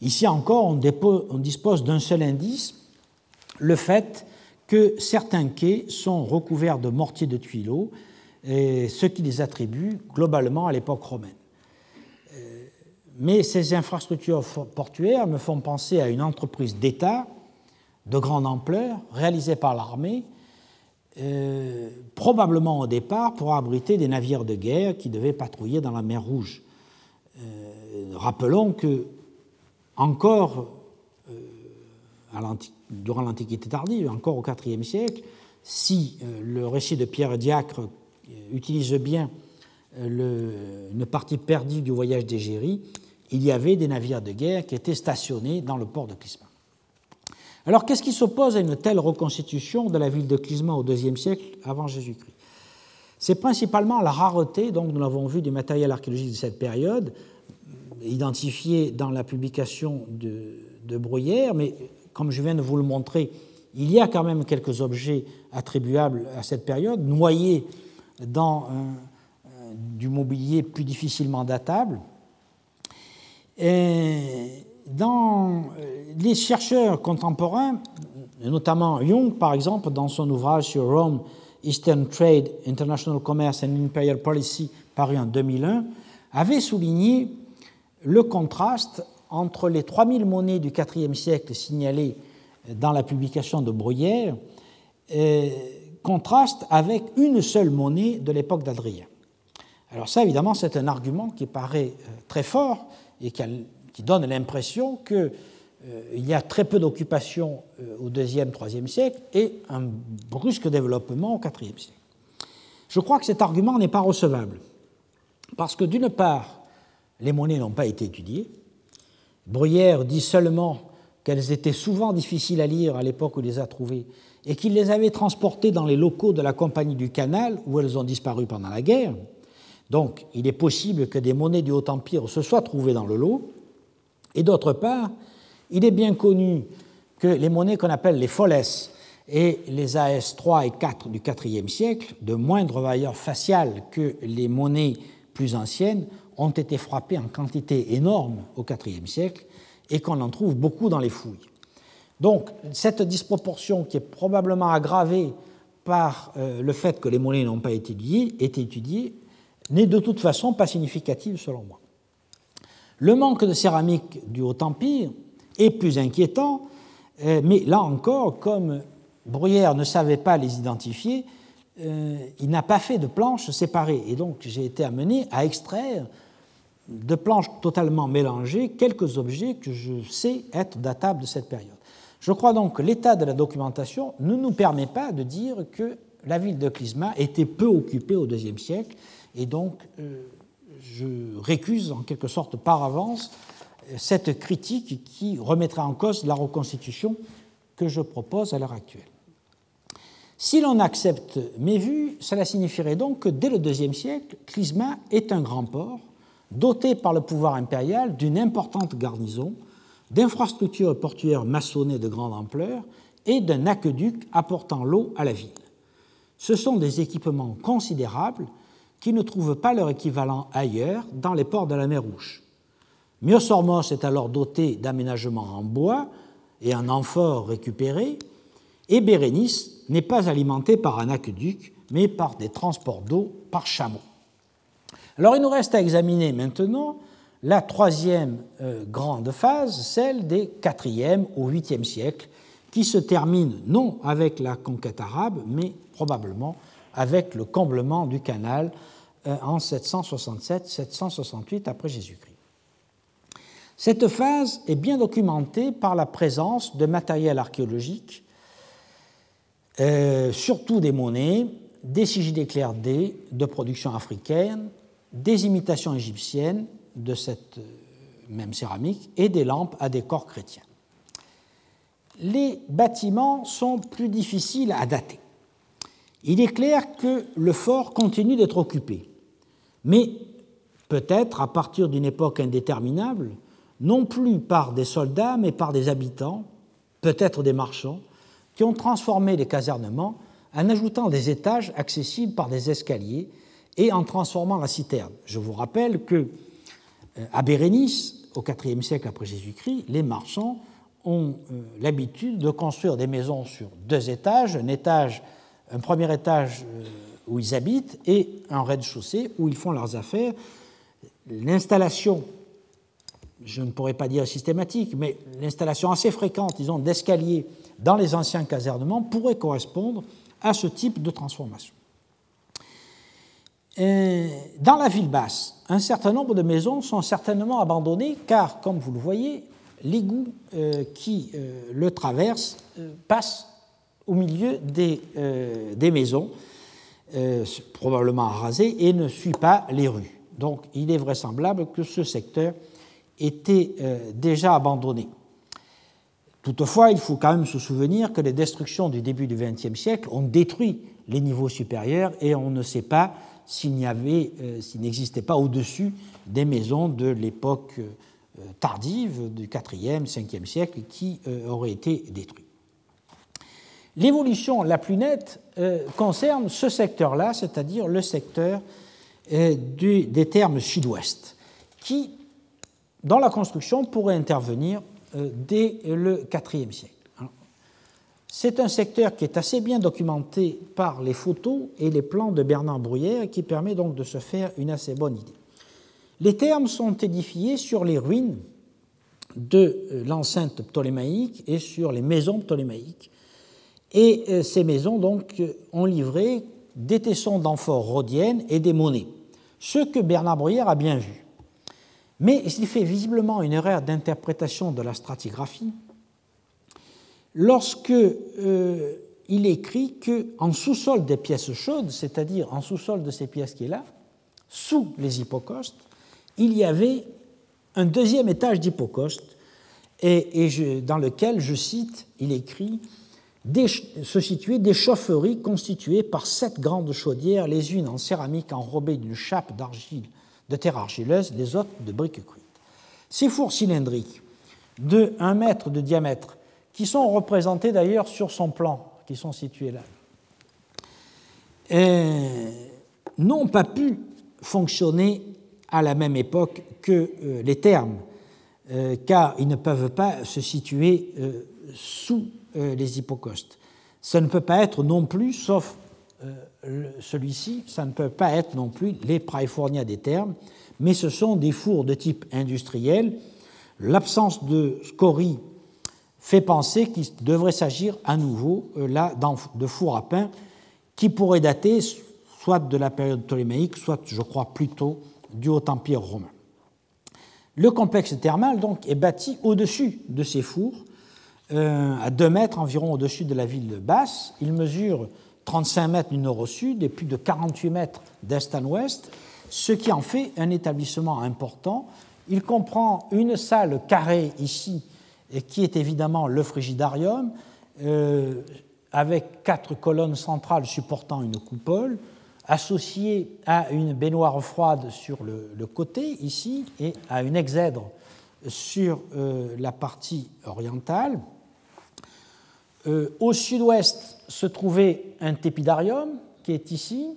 Ici encore, on, dispose d'un seul indice, le fait que certains quais sont recouverts de mortiers de tuileaux, ce qui les attribue globalement à l'époque romaine. Euh, mais ces infrastructures portuaires me font penser à une entreprise d'État de grande ampleur réalisée par l'armée, euh, probablement au départ pour abriter des navires de guerre qui devaient patrouiller dans la mer Rouge. Euh, rappelons que, encore euh, durant l'Antiquité tardive, encore au IVe siècle, si euh, le récit de Pierre Diacre utilise bien une partie perdue du voyage d'Égérie, il y avait des navires de guerre qui étaient stationnés dans le port de Clisma. Alors, qu'est-ce qui s'oppose à une telle reconstitution de la ville de Clisma au IIe siècle avant Jésus-Christ? C'est principalement la rareté, donc nous l'avons vu, du matériel archéologique de cette période, identifiés dans la publication de, Bruyère, mais comme je viens de vous le montrer, il y a quand même quelques objets attribuables à cette période, noyés dans du mobilier plus difficilement datable. Et dans les chercheurs contemporains, notamment Jung, par exemple, dans son ouvrage sur Rome, Eastern Trade, International Commerce and Imperial Policy, paru en 2001, avait souligné le contraste entre les 3000 monnaies du IVe siècle signalées dans la publication de Bruyère, euh, contraste avec une seule monnaie de l'époque d'Adrien. Alors ça, évidemment, c'est un argument qui paraît euh, très fort et qui, donne l'impression qu'il euh, y a très peu d'occupation au IIe, IIIe siècle et un brusque développement au IVe siècle. Je crois que cet argument n'est pas recevable, parce que d'une part, les monnaies n'ont pas été étudiées. Bruyère dit seulement qu'elles étaient souvent difficiles à lire à l'époque où il les a trouvées et qu'il les avait transportées dans les locaux de la Compagnie du Canal où elles ont disparu pendant la guerre. Donc il est possible que des monnaies du Haut-Empire se soient trouvées dans le lot. Et d'autre part, il est bien connu que les monnaies qu'on appelle les folles et les AS 3 et 4 du IVe siècle, de moindre valeur faciale que les monnaies plus anciennes, ont été frappées en quantité énorme au IVe siècle et qu'on en trouve beaucoup dans les fouilles. Donc cette disproportion qui est probablement aggravée par euh, le fait que les monnaies n'ont pas été étudiées, n'est de toute façon pas significative selon moi. Le manque de céramique du Haut-Empire est plus inquiétant, euh, mais là encore, comme Bruyère ne savait pas les identifier, euh, il n'a pas fait de planches séparées. Et donc j'ai été amené à extraire de planches totalement mélangées quelques objets que je sais être datables de cette période. Je crois donc que l'état de la documentation ne nous permet pas de dire que la ville de Clisma était peu occupée au IIe siècle, et donc euh, je récuse en quelque sorte par avance cette critique qui remettrait en cause la reconstitution que je propose à l'heure actuelle. Si l'on accepte mes vues, cela signifierait donc que dès le IIe siècle, Clisma est un grand port doté par le pouvoir impérial d'une importante garnison, d'infrastructures portuaires maçonnées de grande ampleur et d'un aqueduc apportant l'eau à la ville. Ce sont des équipements considérables qui ne trouvent pas leur équivalent ailleurs dans les ports de la mer Rouge. Myosormos est alors doté d'aménagements en bois et en amphores récupérés, et Bérénice n'est pas alimenté par un aqueduc, mais par des transports d'eau par chameau. Alors il nous reste à examiner maintenant la troisième euh, grande phase, celle des 4e au 8e siècle, qui se termine non avec la conquête arabe, mais probablement avec le comblement du canal euh, en 767-768 après Jésus-Christ. Cette phase est bien documentée par la présence de matériel archéologique, euh, surtout des monnaies, des sigils d'éclairs D de production africaine, des imitations égyptiennes de cette euh, même céramique et des lampes à décor chrétien. Les bâtiments sont plus difficiles à dater. Il est clair que le fort continue d'être occupé, mais peut-être à partir d'une époque indéterminable, non plus par des soldats, mais par des habitants, peut-être des marchands, qui ont transformé les casernements en ajoutant des étages accessibles par des escaliers et en transformant la citerne. Je vous rappelle que euh, à Bérénice, au IVe siècle après Jésus-Christ, les marchands ont euh, l'habitude de construire des maisons sur deux étages, un un premier étage euh, où ils habitent et un rez-de-chaussée où ils font leurs affaires. L'installation, je ne pourrais pas dire systématique, mais l'installation assez fréquente, disons, d'escaliers dans les anciens casernements pourrait correspondre à ce type de transformation. Euh, dans la ville basse, un certain nombre de maisons sont certainement abandonnées car, comme vous le voyez, l'égout euh, qui euh, le traverse passe au milieu des, des maisons, probablement rasées, et ne suit pas les rues. Donc il est vraisemblable que ce secteur était déjà abandonné. Toutefois, il faut quand même se souvenir que les destructions du début du XXe siècle ont détruit les niveaux supérieurs et on ne sait pas s'il euh, n'existait pas au-dessus des maisons de l'époque euh, tardive du IVe, Ve siècle qui euh, auraient été détruites. L'évolution la plus nette concerne ce secteur-là, c'est-à-dire le secteur des termes sud-ouest, qui, dans la construction, pourrait intervenir dès le IVe siècle. C'est un secteur qui est assez bien documenté par les photos et les plans de Bernard Bruyère et qui permet donc de se faire une assez bonne idée. Les termes sont édifiés sur les ruines de euh, l'enceinte ptolémaïque et sur les maisons ptolémaïques. Et euh, ces maisons ont livré des tessons d'amphores rhodiennes et des monnaies, ce que Bernard Bruyère a bien vu. Mais il fait visiblement une erreur d'interprétation de la stratigraphie lorsque euh, il écrit qu'en sous-sol des pièces chaudes, c'est-à-dire en sous-sol de ces pièces qui est là, sous les hypocostes, il y avait un deuxième étage d'hypocostes, dans lequel, je cite, il écrit se situaient des chaufferies constituées par sept grandes chaudières, les unes en céramique enrobées d'une chape d'argile, de terre argileuse, les autres de briques cuites. Ces fours cylindriques de 1 mètre de diamètre qui sont représentés d'ailleurs sur son plan, qui sont situés là, n'ont pas pu fonctionner à la même époque que euh, les termes, euh, car ils ne peuvent pas se situer euh, sous les hypocostes. Ça ne peut pas être non plus, sauf celui-ci, ça ne peut pas être non plus les praefornia des termes, mais ce sont des fours de type industriel. L'absence de scorie fait penser qu'il devrait s'agir à nouveau euh, là de four à pain qui pourrait dater soit de la période ptolémaïque, soit, je crois, plutôt du Haut Empire romain. Le complexe thermal donc est bâti au-dessus de ces fours, euh, à 2 mètres environ au-dessus de la ville basse. Il mesure 35 mètres du nord au sud et plus de 48 mètres d'est en ouest, ce qui en fait un établissement important. Il comprend une salle carrée ici qui est évidemment le frigidarium, euh, avec quatre colonnes centrales supportant une coupole, associée à une baignoire froide sur le, côté, ici, et à une exèdre sur euh, la partie orientale. Euh, au sud-ouest se trouvait un tépidarium, qui est ici,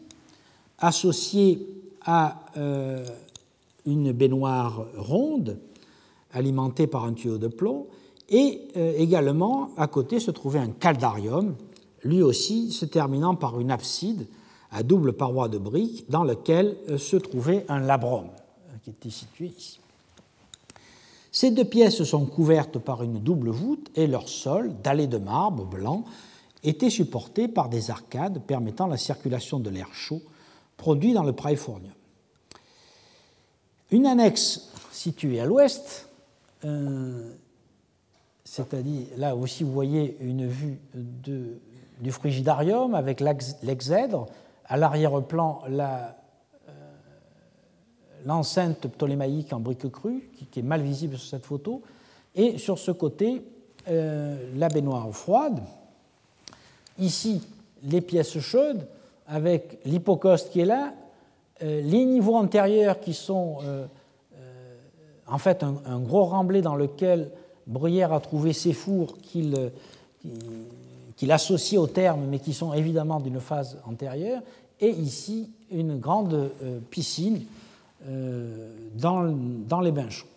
associé à une baignoire ronde, alimentée par un tuyau de plomb, et euh, également, à côté, se trouvait un caldarium, lui aussi se terminant par une abside à double paroi de briques, dans lequel euh, se trouvait un labrum, euh, qui était situé ici. Ces deux pièces sont couvertes par une double voûte et leur sol, dallé de marbre blanc, était supporté par des arcades permettant la circulation de l'air chaud produit dans le praefornium. Une annexe située à l'ouest c'est-à-dire là aussi vous voyez une vue du frigidarium avec l'exèdre, à l'arrière-plan euh, l'enceinte ptolémaïque en briques crues, qui, est mal visible sur cette photo, et sur ce côté, euh, la baignoire froide. Ici, les pièces chaudes, avec l'hypocoste qui est là, euh, les niveaux antérieurs qui sont en fait un, gros remblai dans lequel Bruyère a trouvé ces fours qu'il associe au terme, mais qui sont évidemment d'une phase antérieure, et ici une grande euh, piscine euh, dans, les bains chauds.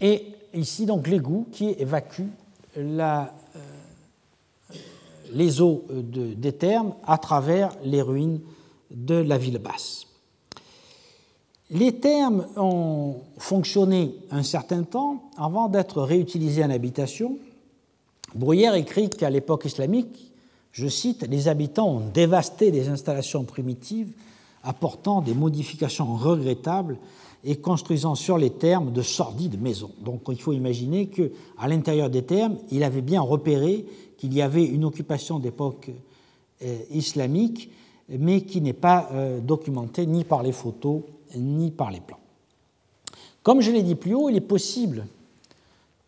Et ici donc l'égout qui évacue euh, les eaux des thermes à travers les ruines de la ville basse. Les termes ont fonctionné un certain temps avant d'être réutilisés en habitation. Bruyère écrit qu'à l'époque islamique, je cite, les habitants ont dévasté des installations primitives, apportant des modifications regrettables et construisant sur les termes de sordides maisons. Donc il faut imaginer qu'à l'intérieur des termes, il avait bien repéré qu'il y avait une occupation d'époque euh, islamique, mais qui n'est pas euh, documentée ni par les photos ni par les plans. Comme je l'ai dit plus haut, il est possible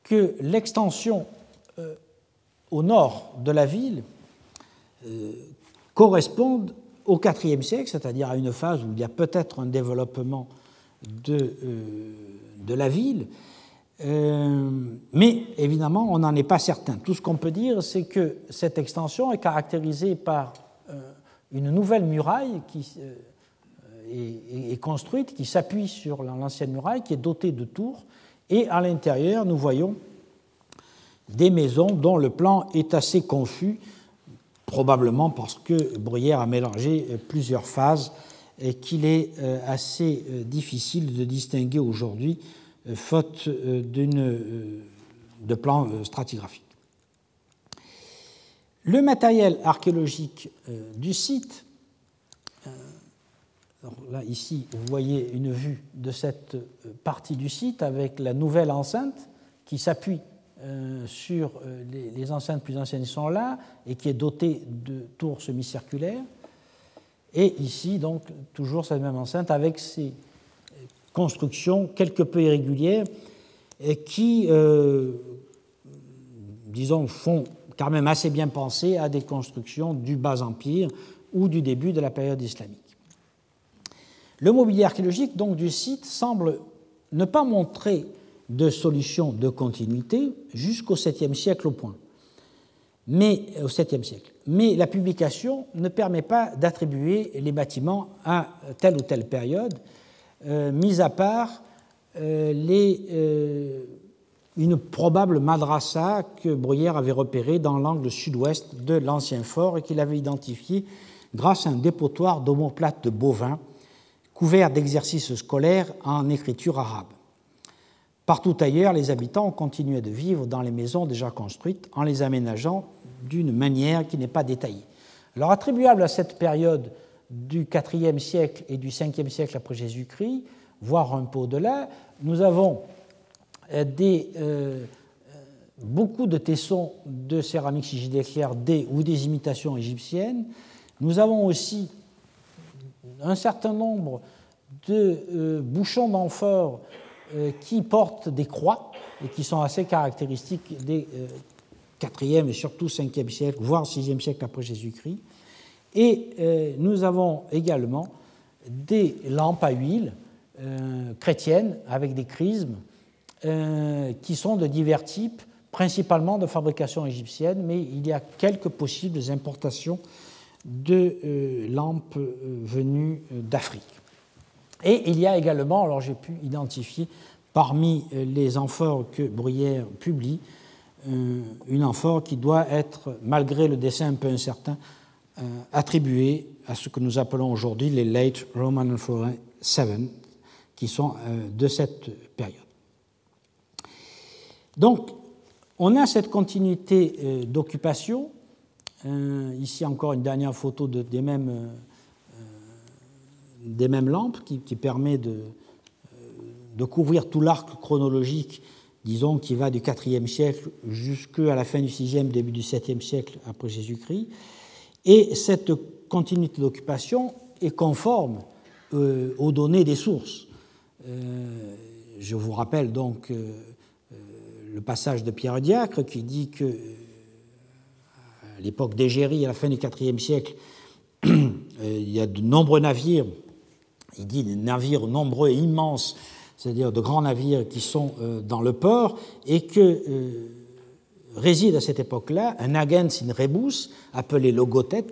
que l'extension euh, au nord de la ville corresponde au IVe siècle, c'est-à-dire à une phase où il y a peut-être un développement de la ville, mais évidemment, on n'en est pas certain. Tout ce qu'on peut dire, c'est que cette extension est caractérisée par une nouvelle muraille qui est, construite, qui s'appuie sur l'ancienne muraille, qui est dotée de tours, et à l'intérieur, nous voyons des maisons dont le plan est assez confus, probablement parce que Bruyère a mélangé plusieurs phases et qu'il est euh, assez euh, difficile de distinguer aujourd'hui, euh, faute de plan stratigraphique. Le matériel archéologique du site là, ici, vous voyez une vue de cette euh, partie du site avec la nouvelle enceinte qui s'appuie euh, sur euh, les, enceintes plus anciennes qui sont là et qui est dotée de tours semi-circulaires. Et ici, donc, toujours cette même enceinte avec ces constructions quelque peu irrégulières et qui, disons, font quand même assez bien penser à des constructions du Bas Empire ou du début de la période islamique. Le mobilier archéologique donc, du site semble ne pas montrer de solution de continuité jusqu'au 7e siècle au point. Mais, au 7e siècle. Mais la publication ne permet pas d'attribuer les bâtiments à telle ou telle période, euh, mis à part euh, les, euh, une probable madrasa que Bruyère avait repérée dans l'angle sud-ouest de l'ancien fort et qu'il avait identifié grâce à un dépotoir d'omoplates de bovins couvert d'exercices scolaires en écriture arabe. Partout ailleurs, les habitants ont continué de vivre dans les maisons déjà construites en les aménageant d'une manière qui n'est pas détaillée. Alors, attribuable à cette période du IVe siècle et du Ve siècle après Jésus-Christ, voire un peu au-delà, nous avons euh, des, euh, beaucoup de tessons de céramique sigidéclaire des, ou des imitations égyptiennes. Nous avons aussi un certain nombre de euh, bouchons d'amphore qui portent des croix et qui sont assez caractéristiques des 4e euh, et surtout 5e siècle, voire 6e siècle après Jésus-Christ. Et nous avons également des lampes à huile chrétiennes avec des chrismes qui sont de divers types, principalement de fabrication égyptienne, mais il y a quelques possibles importations de euh, lampes euh, venues euh, d'Afrique. Et il y a également, alors j'ai pu identifier parmi les amphores que Bruyère publie, une amphore qui doit être, malgré le dessin un peu incertain, attribuée à ce que nous appelons aujourd'hui les Late Roman Amphora 7, qui sont de cette période. Donc, on a cette continuité d'occupation euh, ici encore une dernière photo des, mêmes, euh, lampes qui, permet de, euh, de, couvrir tout l'arc chronologique, disons, qui va du IVe siècle jusqu'à la fin du VIe, début du VIIe siècle après Jésus-Christ. Et cette continuité d'occupation est conforme aux données des sources. je vous rappelle donc le passage de Pierre Diacre qui dit que à l'époque d'Égérie, à la fin du IVe siècle, (clears throat) euh, il y a de nombreux navires, il dit des navires nombreux et immenses, c'est-à-dire de grands navires qui sont euh, dans le port, et que euh, réside à cette époque-là un agens in rebus, appelé Logotet,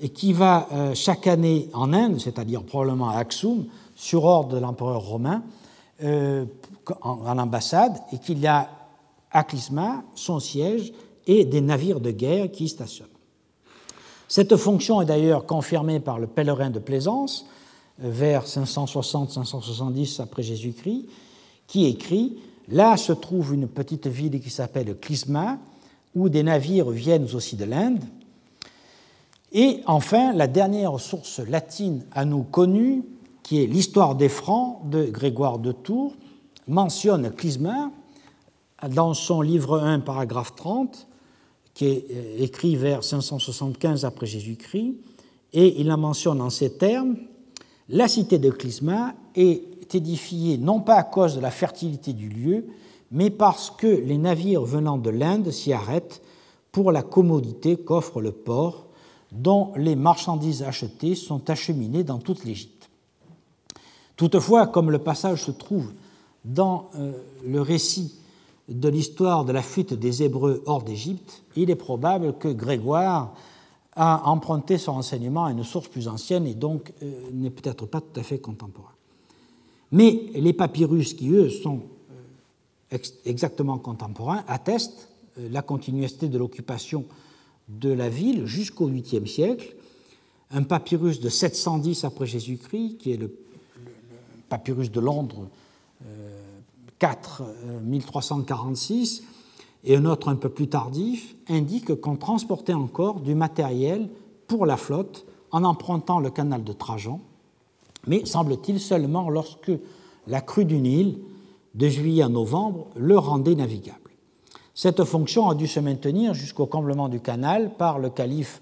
et qui va chaque année en Inde, c'est-à-dire probablement à Aksum, sur ordre de l'empereur romain, en, ambassade, et qu'il a à Clisma son siège et des navires de guerre qui y stationnent. Cette fonction est d'ailleurs confirmée par le pèlerin de Plaisance, euh, vers 560-570 après Jésus-Christ, qui écrit Là se trouve une petite ville qui s'appelle Clisma, où des navires viennent aussi de l'Inde. Et enfin, la dernière source latine à nous connue, qui est l'Histoire des Francs de Grégoire de Tours, mentionne Clisma dans son livre 1, paragraphe 30, qui est euh, écrit vers 575 après Jésus-Christ, et il la mentionne en ces termes La cité de Clisma est édifiée non pas à cause de la fertilité du lieu, mais parce que les navires venant de l'Inde s'y arrêtent pour la commodité qu'offre le port, dont les marchandises achetées sont acheminées dans toute l'Égypte. Toutefois, comme le passage se trouve dans euh, le récit de l'histoire de la fuite des Hébreux hors d'Égypte, il est probable que Grégoire a emprunté son enseignement à une source plus ancienne et donc euh, n'est peut-être pas tout à fait contemporain. Mais les papyrus qui, eux, sont euh, exactement contemporains attestent euh, la continuité de l'occupation de la ville jusqu'au 8e siècle. Un papyrus de 710 après Jésus-Christ, qui est le, papyrus de Londres 4 1346, et un autre un peu plus tardif indique qu'on transportait encore du matériel pour la flotte en empruntant le canal de Trajan, mais semble-t-il seulement lorsque la crue du Nil, de juillet à novembre, le rendait navigable. Cette fonction a dû se maintenir jusqu'au comblement du canal par le calife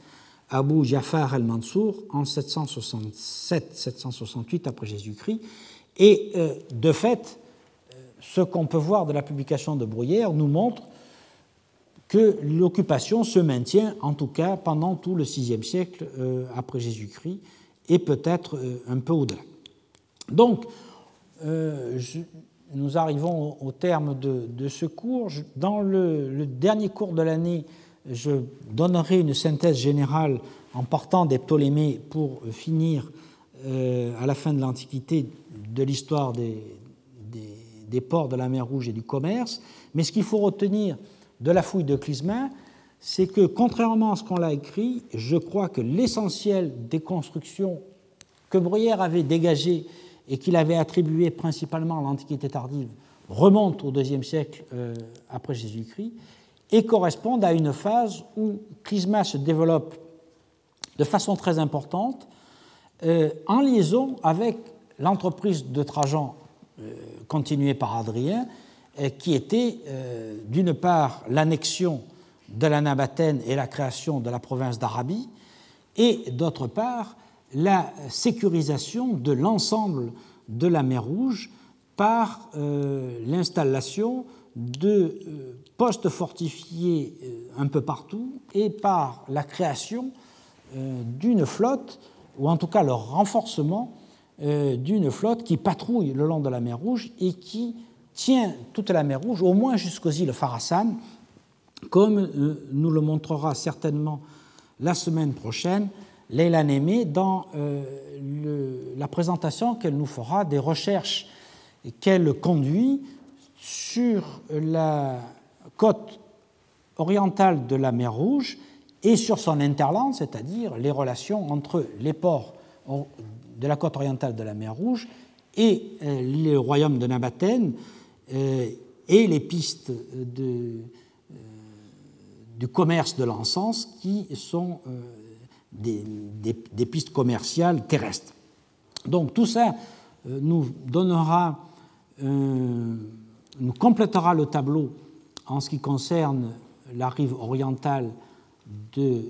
Abu Jafar al-Mansour en 767-768 après Jésus-Christ. Et euh, de fait, euh, ce qu'on peut voir de la publication de Bruyère nous montre que l'occupation se maintient, en tout cas pendant tout le VIe siècle euh, après Jésus-Christ, et peut-être euh, un peu au-delà. Donc, euh, nous arrivons au, terme de, ce cours. dans le, dernier cours de l'année, je donnerai une synthèse générale en partant des Ptolémées pour finir à la fin de l'Antiquité de l'histoire des, ports de la mer Rouge et du commerce. Mais ce qu'il faut retenir, de la fouille de Clismin, c'est que, contrairement à ce qu'on l'a écrit, je crois que l'essentiel des constructions que Bruyère avait dégagées et qu'il avait attribuées principalement à l'Antiquité tardive remonte au IIe siècle euh, après Jésus-Christ et correspondent à une phase où Clisma se développe de façon très importante euh, en liaison avec l'entreprise de Trajan euh, continuée par Adrien qui était d'une part l'annexion de la Nabathène et la création de la province d'Arabie, et d'autre part la sécurisation de l'ensemble de la mer Rouge par euh, l'installation de postes fortifiés un peu partout et par la création d'une flotte, ou en tout cas le renforcement d'une flotte qui patrouille le long de la mer Rouge et qui tient toute la mer Rouge, au moins jusqu'aux îles Farasan, comme euh, nous le montrera certainement la semaine prochaine Leila Némé dans euh, la présentation qu'elle nous fera des recherches qu'elle conduit sur la côte orientale de la mer Rouge et sur son interland, c'est-à-dire les relations entre les ports de la côte orientale de la mer Rouge et euh, le royaume de Nabathène, euh, et les pistes de, du commerce de l'encens qui sont euh, des, pistes commerciales terrestres. Donc tout ça nous donnera, nous complétera le tableau en ce qui concerne la rive orientale de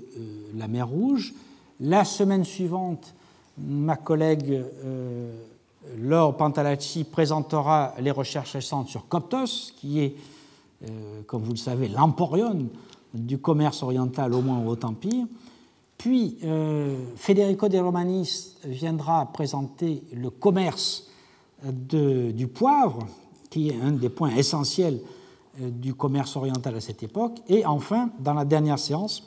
la mer Rouge. La semaine suivante, ma collègue Laure Pantalacci présentera les recherches récentes sur Coptos, qui est, euh, comme vous le savez, l'emporion du commerce oriental au moins au Haut-Empire. Puis euh, Federico de Romanis viendra présenter le commerce du poivre, qui est un des points essentiels euh, du commerce oriental à cette époque. Et enfin, dans la dernière séance,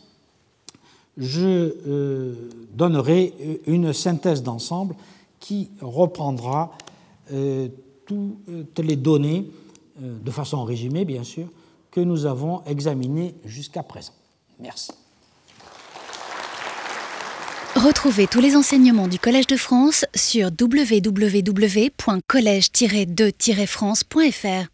je donnerai une synthèse d'ensemble qui reprendra euh, toutes les données, euh, de façon résumée bien sûr, que nous avons examinées jusqu'à présent. Merci. Retrouvez tous les enseignements du Collège de France sur www.colège-2-france.fr.